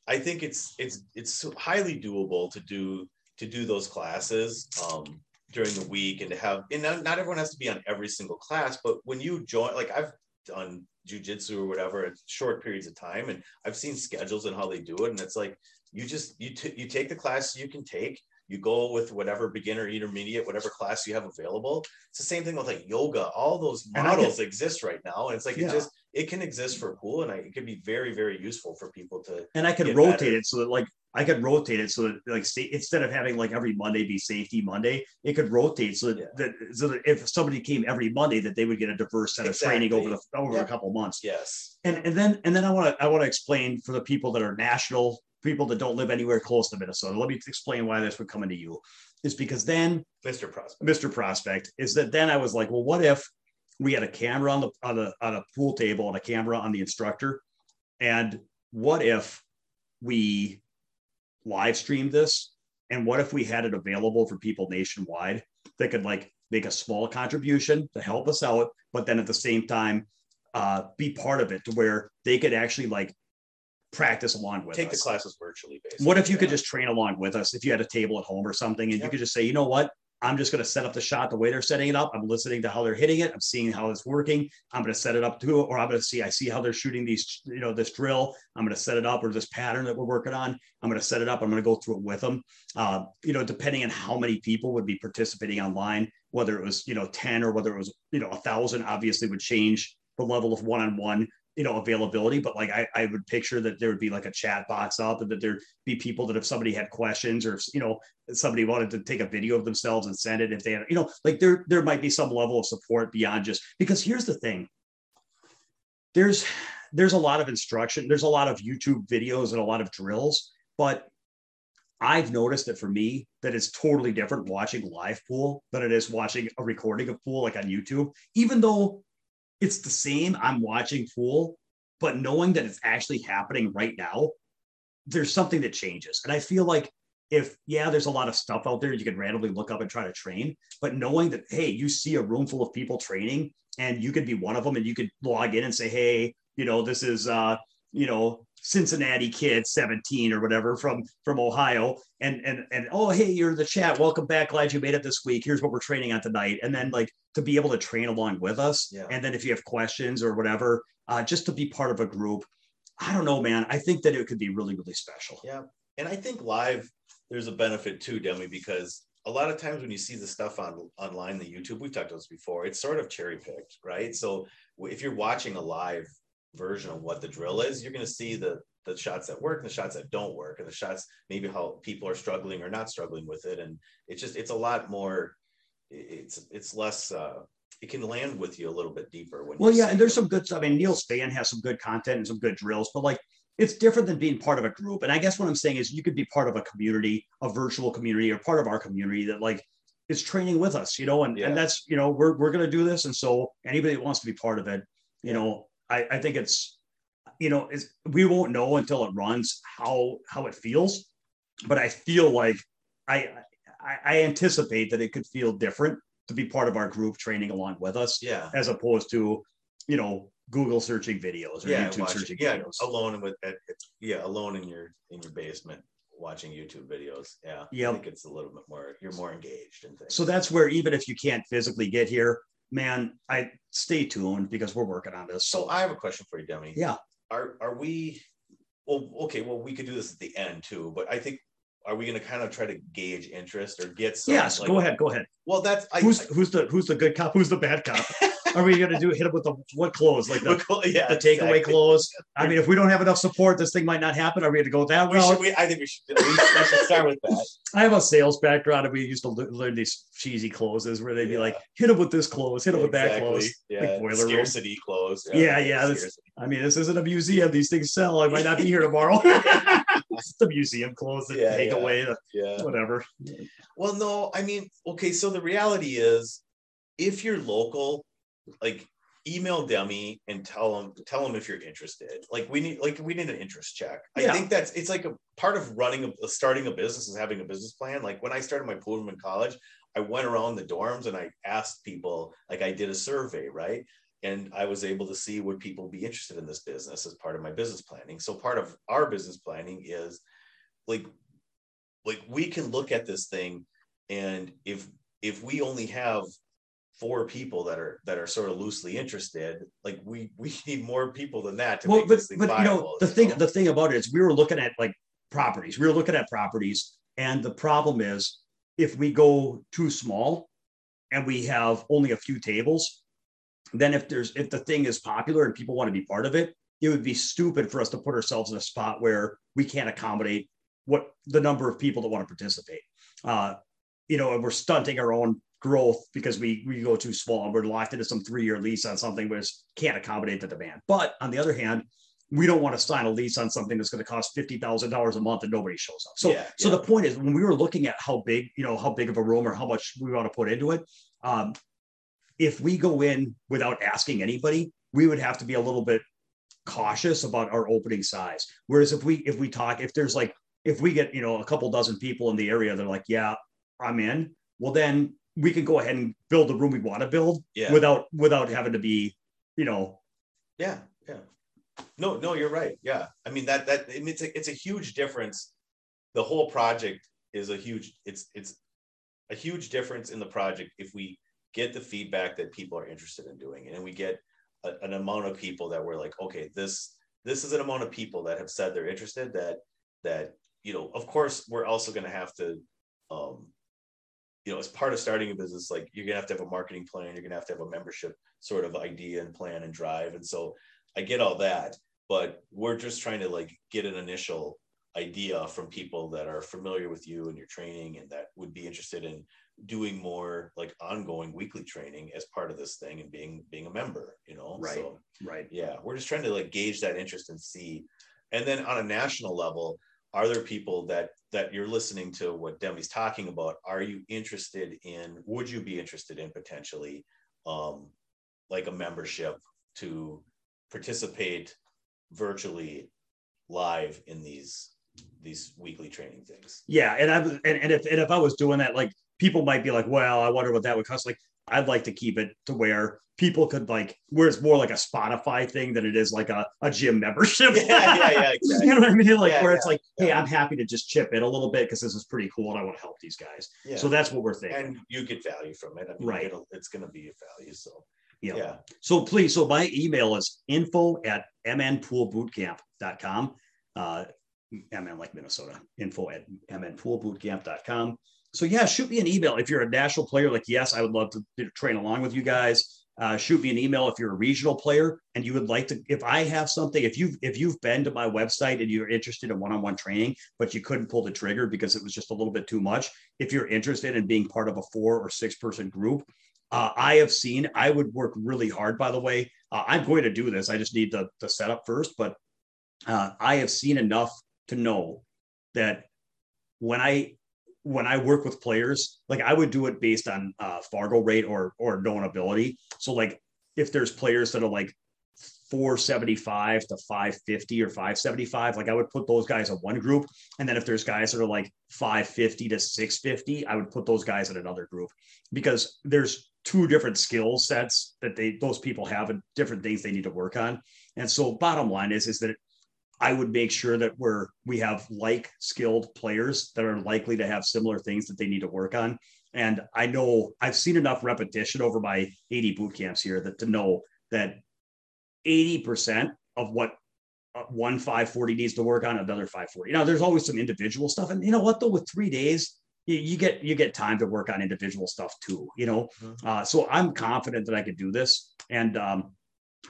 I think it's it's it's highly doable to do to do those classes um, during the week and to have and not, not everyone has to be on every single class, but when you join, like I've done jujitsu or whatever at short periods of time, and I've seen schedules and how they do it, and it's like you just you t- you take the class you can take. You go with whatever beginner intermediate whatever class you have available. It's the same thing with like yoga. All those models exist right now. And it's like yeah. it just it can exist for pool and I, it could be very very useful for people to and i could rotate better. it so that like i could rotate it so that like instead of having like every monday be safety monday it could rotate so that, yeah. that so that if somebody came every monday that they would get a diverse set exactly. of training over the over a couple months yes and and then and then i want to i want to explain for the people that are national people that don't live anywhere close to Minnesota. Let me explain why this would come into you. Is because then Mr. Prospect. Mr. Prospect is that then I was like, well, what if we had a camera on the on a on a pool table and a camera on the instructor, and what if we live streamed this, and what if we had it available for people nationwide that could like make a small contribution to help us out, but then at the same time uh, be part of it to where they could actually like practice along with take us. the classes virtually basically. what if you yeah. could just train along with us if you had a table at home or something and yep. you could just say you know what i'm just going to set up the shot the way they're setting it up. I'm listening to how they're hitting it. I'm seeing how it's working. I'm going to set it up to or i'm going to see i see how they're shooting these you know this drill. I'm going to set it up or this pattern that we're working on. I'm going to set it up. I'm going to go through it with them. Uh, you know depending on how many people would be participating online whether it was you know 10 or whether it was you know a thousand obviously would change the level of one-on-one you know availability but like I, I would picture that there would be like a chat box up and that there'd be people that if somebody had questions or if you know somebody wanted to take a video of themselves and send it if they had you know like there there might be some level of support beyond just because here's the thing there's there's a lot of instruction there's a lot of youtube videos and a lot of drills but I've noticed that for me, that it's totally different watching live pool than it is watching a recording of pool like on YouTube. Even though it's the same. I'm watching Fool, but knowing that it's actually happening right now, there's something that changes. And I feel like if, yeah, there's a lot of stuff out there you can randomly look up and try to train, but knowing that, hey, you see a room full of people training and you could be one of them and you could log in and say, hey, you know, this is, uh, you know, Cincinnati kid, 17 or whatever from from Ohio, and and and oh hey, you're in the chat. Welcome back. Glad you made it this week. Here's what we're training on tonight. And then like to be able to train along with us. Yeah. And then if you have questions or whatever, uh, just to be part of a group. I don't know, man. I think that it could be really, really special. Yeah. And I think live, there's a benefit too, Demi, because a lot of times when you see the stuff on online, the YouTube, we've talked about this before, it's sort of cherry picked, right? So if you're watching a live version of what the drill is, you're going to see the the shots that work and the shots that don't work, and the shots maybe how people are struggling or not struggling with it. And it's just it's a lot more. It's it's less. Uh, it can land with you a little bit deeper. When well, yeah, and there's some good stuff. I mean, Neil Spann has some good content and some good drills, but like it's different than being part of a group. And I guess what I'm saying is you could be part of a community, a virtual community, or part of our community that like is training with us, you know, and, yeah. and that's, you know, we're, we're going to do this. And so anybody that wants to be part of it, you know, I, I think it's, you know, is we won't know until it runs how how it feels. But I feel like I, I I anticipate that it could feel different to be part of our group training along with us, Yeah. as opposed to, you know, Google searching videos or Yeah. YouTube watching- searching yeah. videos. Alone with at, yeah, alone in your in your basement watching YouTube videos. Yeah. Yep. I think it's a little bit more you're more engaged in things. So that's where even if you can't physically get here, man, I stay tuned because we're working on this. So I have a question for you, Demi. Yeah. Are are we well okay, well we could do this at the end too, but I think are we gonna kind of try to gauge interest or get some yes, like- go ahead, go ahead. Well that's I, Who's who's the who's the good cop? Who's the bad cop? Are we gonna do hit him with the what close? Like the, yeah, the takeaway exactly. close? I mean, if we don't have enough support, this thing might not happen. Are we gonna go that We route? should, we, I think we should, we should we should start with that. I have a sales background, and we used to learn these cheesy closes where they'd be Yeah. like, hit him with this close, hit him with that close. Yeah, boiler room. close. Yeah, yeah, Scarcity. I mean, this isn't a museum. These things sell. I might not be here tomorrow. it's the museum close that Yeah, take yeah. away the Yeah. whatever. Well, no, I mean, okay, so the reality is if you're local, like email Demi and tell them tell them if you're interested. Like we need like we need an interest check. I Yeah. think that's it's like a part of running a starting a business is having a business plan. Like when I started my pool room in college, I went around the dorms and I asked people, like I did a survey, right? And I was able to see would people be interested in this business as part of my business planning. So part of our business planning is like like we can look at this thing and if if we only have four people that are that are sort of loosely interested like we we need more people than that to well, make but this thing but you know the you thing the thing about it is we were looking at like properties. We were looking at properties, and the problem is if we go too small and we have only a few tables, then if there's if the thing is popular and people want to be part of it, it would be stupid for us to put ourselves in a spot where we can't accommodate what the number of people that want to participate. Uh, you know, and we're stunting our own growth because we we go too small and we're locked into some three year lease on something which can't accommodate the demand. But on the other hand, we don't want to sign a lease on something that's going to cost fifty thousand dollars a month and nobody shows up. So Yeah, so yeah. the point is when we were looking at how big you know how big of a room or how much we want to put into it, um, if we go in without asking anybody, we would have to be a little bit cautious about our opening size. Whereas if we if we talk if there's like if we get you know a couple dozen people in the area, they're like, yeah, I'm in. Well, then we can go ahead and build the room we want to build yeah. without without having to be you know. Yeah yeah. No no you're right. Yeah. I mean that that I mean, it's a, it's a huge difference. The whole project is a huge it's it's a huge difference in the project if we get the feedback that people are interested in doing it and we get a, an amount of people that we're like okay this this is an amount of people that have said they're interested that that you know of course we're also going to have to um you know as part of starting a business like you're to have to have a marketing plan you're to have to have a membership sort of idea and plan and drive and so i get all that but we're just trying to like get an initial idea from people that are familiar with you and your training and that would be interested in doing more like ongoing weekly training as part of this thing and being being a member you know Right. so right yeah we're just trying to like gauge that interest and see and then on a national level are there people that that you're listening to what demi's talking about? Are you interested in would you be interested in potentially um like a membership to participate virtually live in these these weekly training things? Yeah and i and, and if and if i was doing that like people might be like well i wonder what that would cost. Like i'd like to keep it to where people could like where it's more like a spotify thing than it is like a, a gym membership yeah yeah yeah exactly you know what i mean like Yeah, where it's like hey i'm happy to just chip in a little bit because this is pretty cool and i want to help these guys yeah. so that's what we're thinking and you get value from it I mean, Right. it'll, it's going to be a value so Yeah. yeah So please, so my email is info at mnpoolbootcamp.com. Uh, MN like Minnesota, info at mnpoolbootcamp.com. So yeah, shoot me an email. If you're a national player, like, yes, I would love to train along with you guys. Uh, shoot me an email if you're a regional player and you would like to, if I have something, if you've, if you've been to my website and you're interested in one-on-one training, but you couldn't pull the trigger because it was just a little bit too much. If you're interested in being part of a four or six person group, uh, I have seen, I would work really hard, by the way. Uh, I'm going to do this. I just need the, the setup first, but uh, I have seen enough to know that when I when I work with players, like I would do it based on uh, Fargo rate or or known ability. So like if there's players that are like 475 to 550 or 575. Like I would put those guys in one group. And then if there's guys that are like 550 to 650, I would put those guys in another group because there's two different skill sets that they those people have and different things they need to work on. And so bottom line is is that I would make sure that we're we have like skilled players that are likely to have similar things that they need to work on. And I know I've seen enough repetition over my 80 boot camps here that to know that 80% of what uh, one 540 needs to work on another 540. Now there's always some individual stuff. And you know what though, with three days, you, you get you get time to work on individual stuff too, you know. Mm-hmm. Uh, so I'm confident that I could do this. And um,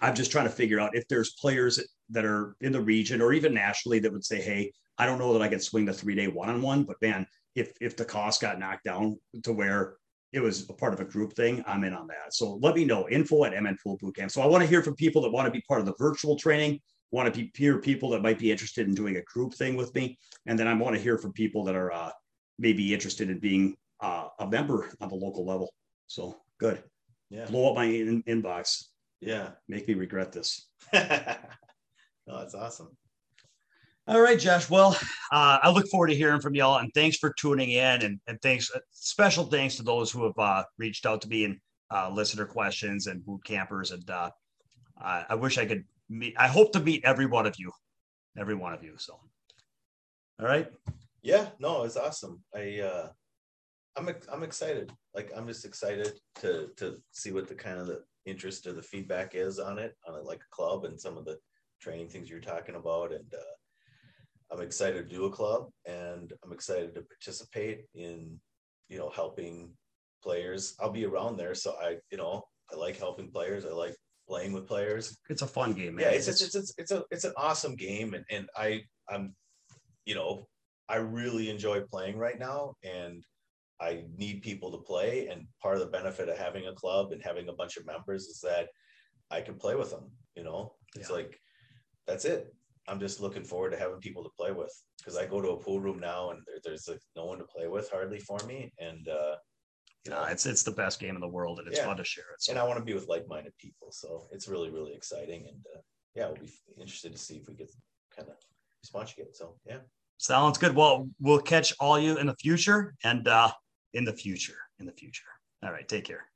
I'm just trying to figure out if there's players that are in the region or even nationally that would say, hey, I don't know that I could swing the three day one on one, but man, if if the cost got knocked down to where it was a part of a group thing, I'm in on that. So let me know info at MN Pool Bootcamp. So I want to hear from people that want to be part of the virtual training, want to hear people that might be interested in doing a group thing with me, and then I want to hear from people that are uh, maybe interested in being uh, a member on the local level. So good. Yeah. Blow up my in- inbox. Yeah. Make me regret this. no, that's awesome. All right, Josh. Well, uh, I look forward to hearing from y'all, and thanks for tuning in, and, and thanks, uh, special thanks to those who have uh, reached out to me and uh, listener questions and boot campers, and uh, I wish I could meet. I hope to meet every one of you, every one of you. So, all right. Yeah. No, it's awesome. I uh, I'm I'm excited. Like I'm just excited to to see what the kind of the interest or the feedback is on it on it like a club and some of the training things you're talking about and. Uh, I'm excited to do a club and I'm excited to participate in, you know, helping players. I'll be around there. So I, you know, I like helping players. I like playing with players. It's a fun game. Man. Yeah. It's, it's, it's, it's, it's a, it's an awesome game. And, and I, I'm, you know, I really enjoy playing right now and I need people to play. And part of the benefit of having a club and having a bunch of members is that I can play with them, you know, it's yeah. like, that's it. I'm just looking forward to having people to play with because I go to a pool room now and there, there's like no one to play with hardly for me. And uh, you know, it's it's the best game in the world and it's yeah. fun to share it. So. And I want to be with like-minded people, so it's really really exciting. And uh, yeah, we'll be interested to see if we get kind of response you get. So yeah, sounds good. Well, we'll catch all you in the future and uh, in the future in the future. All right, take care.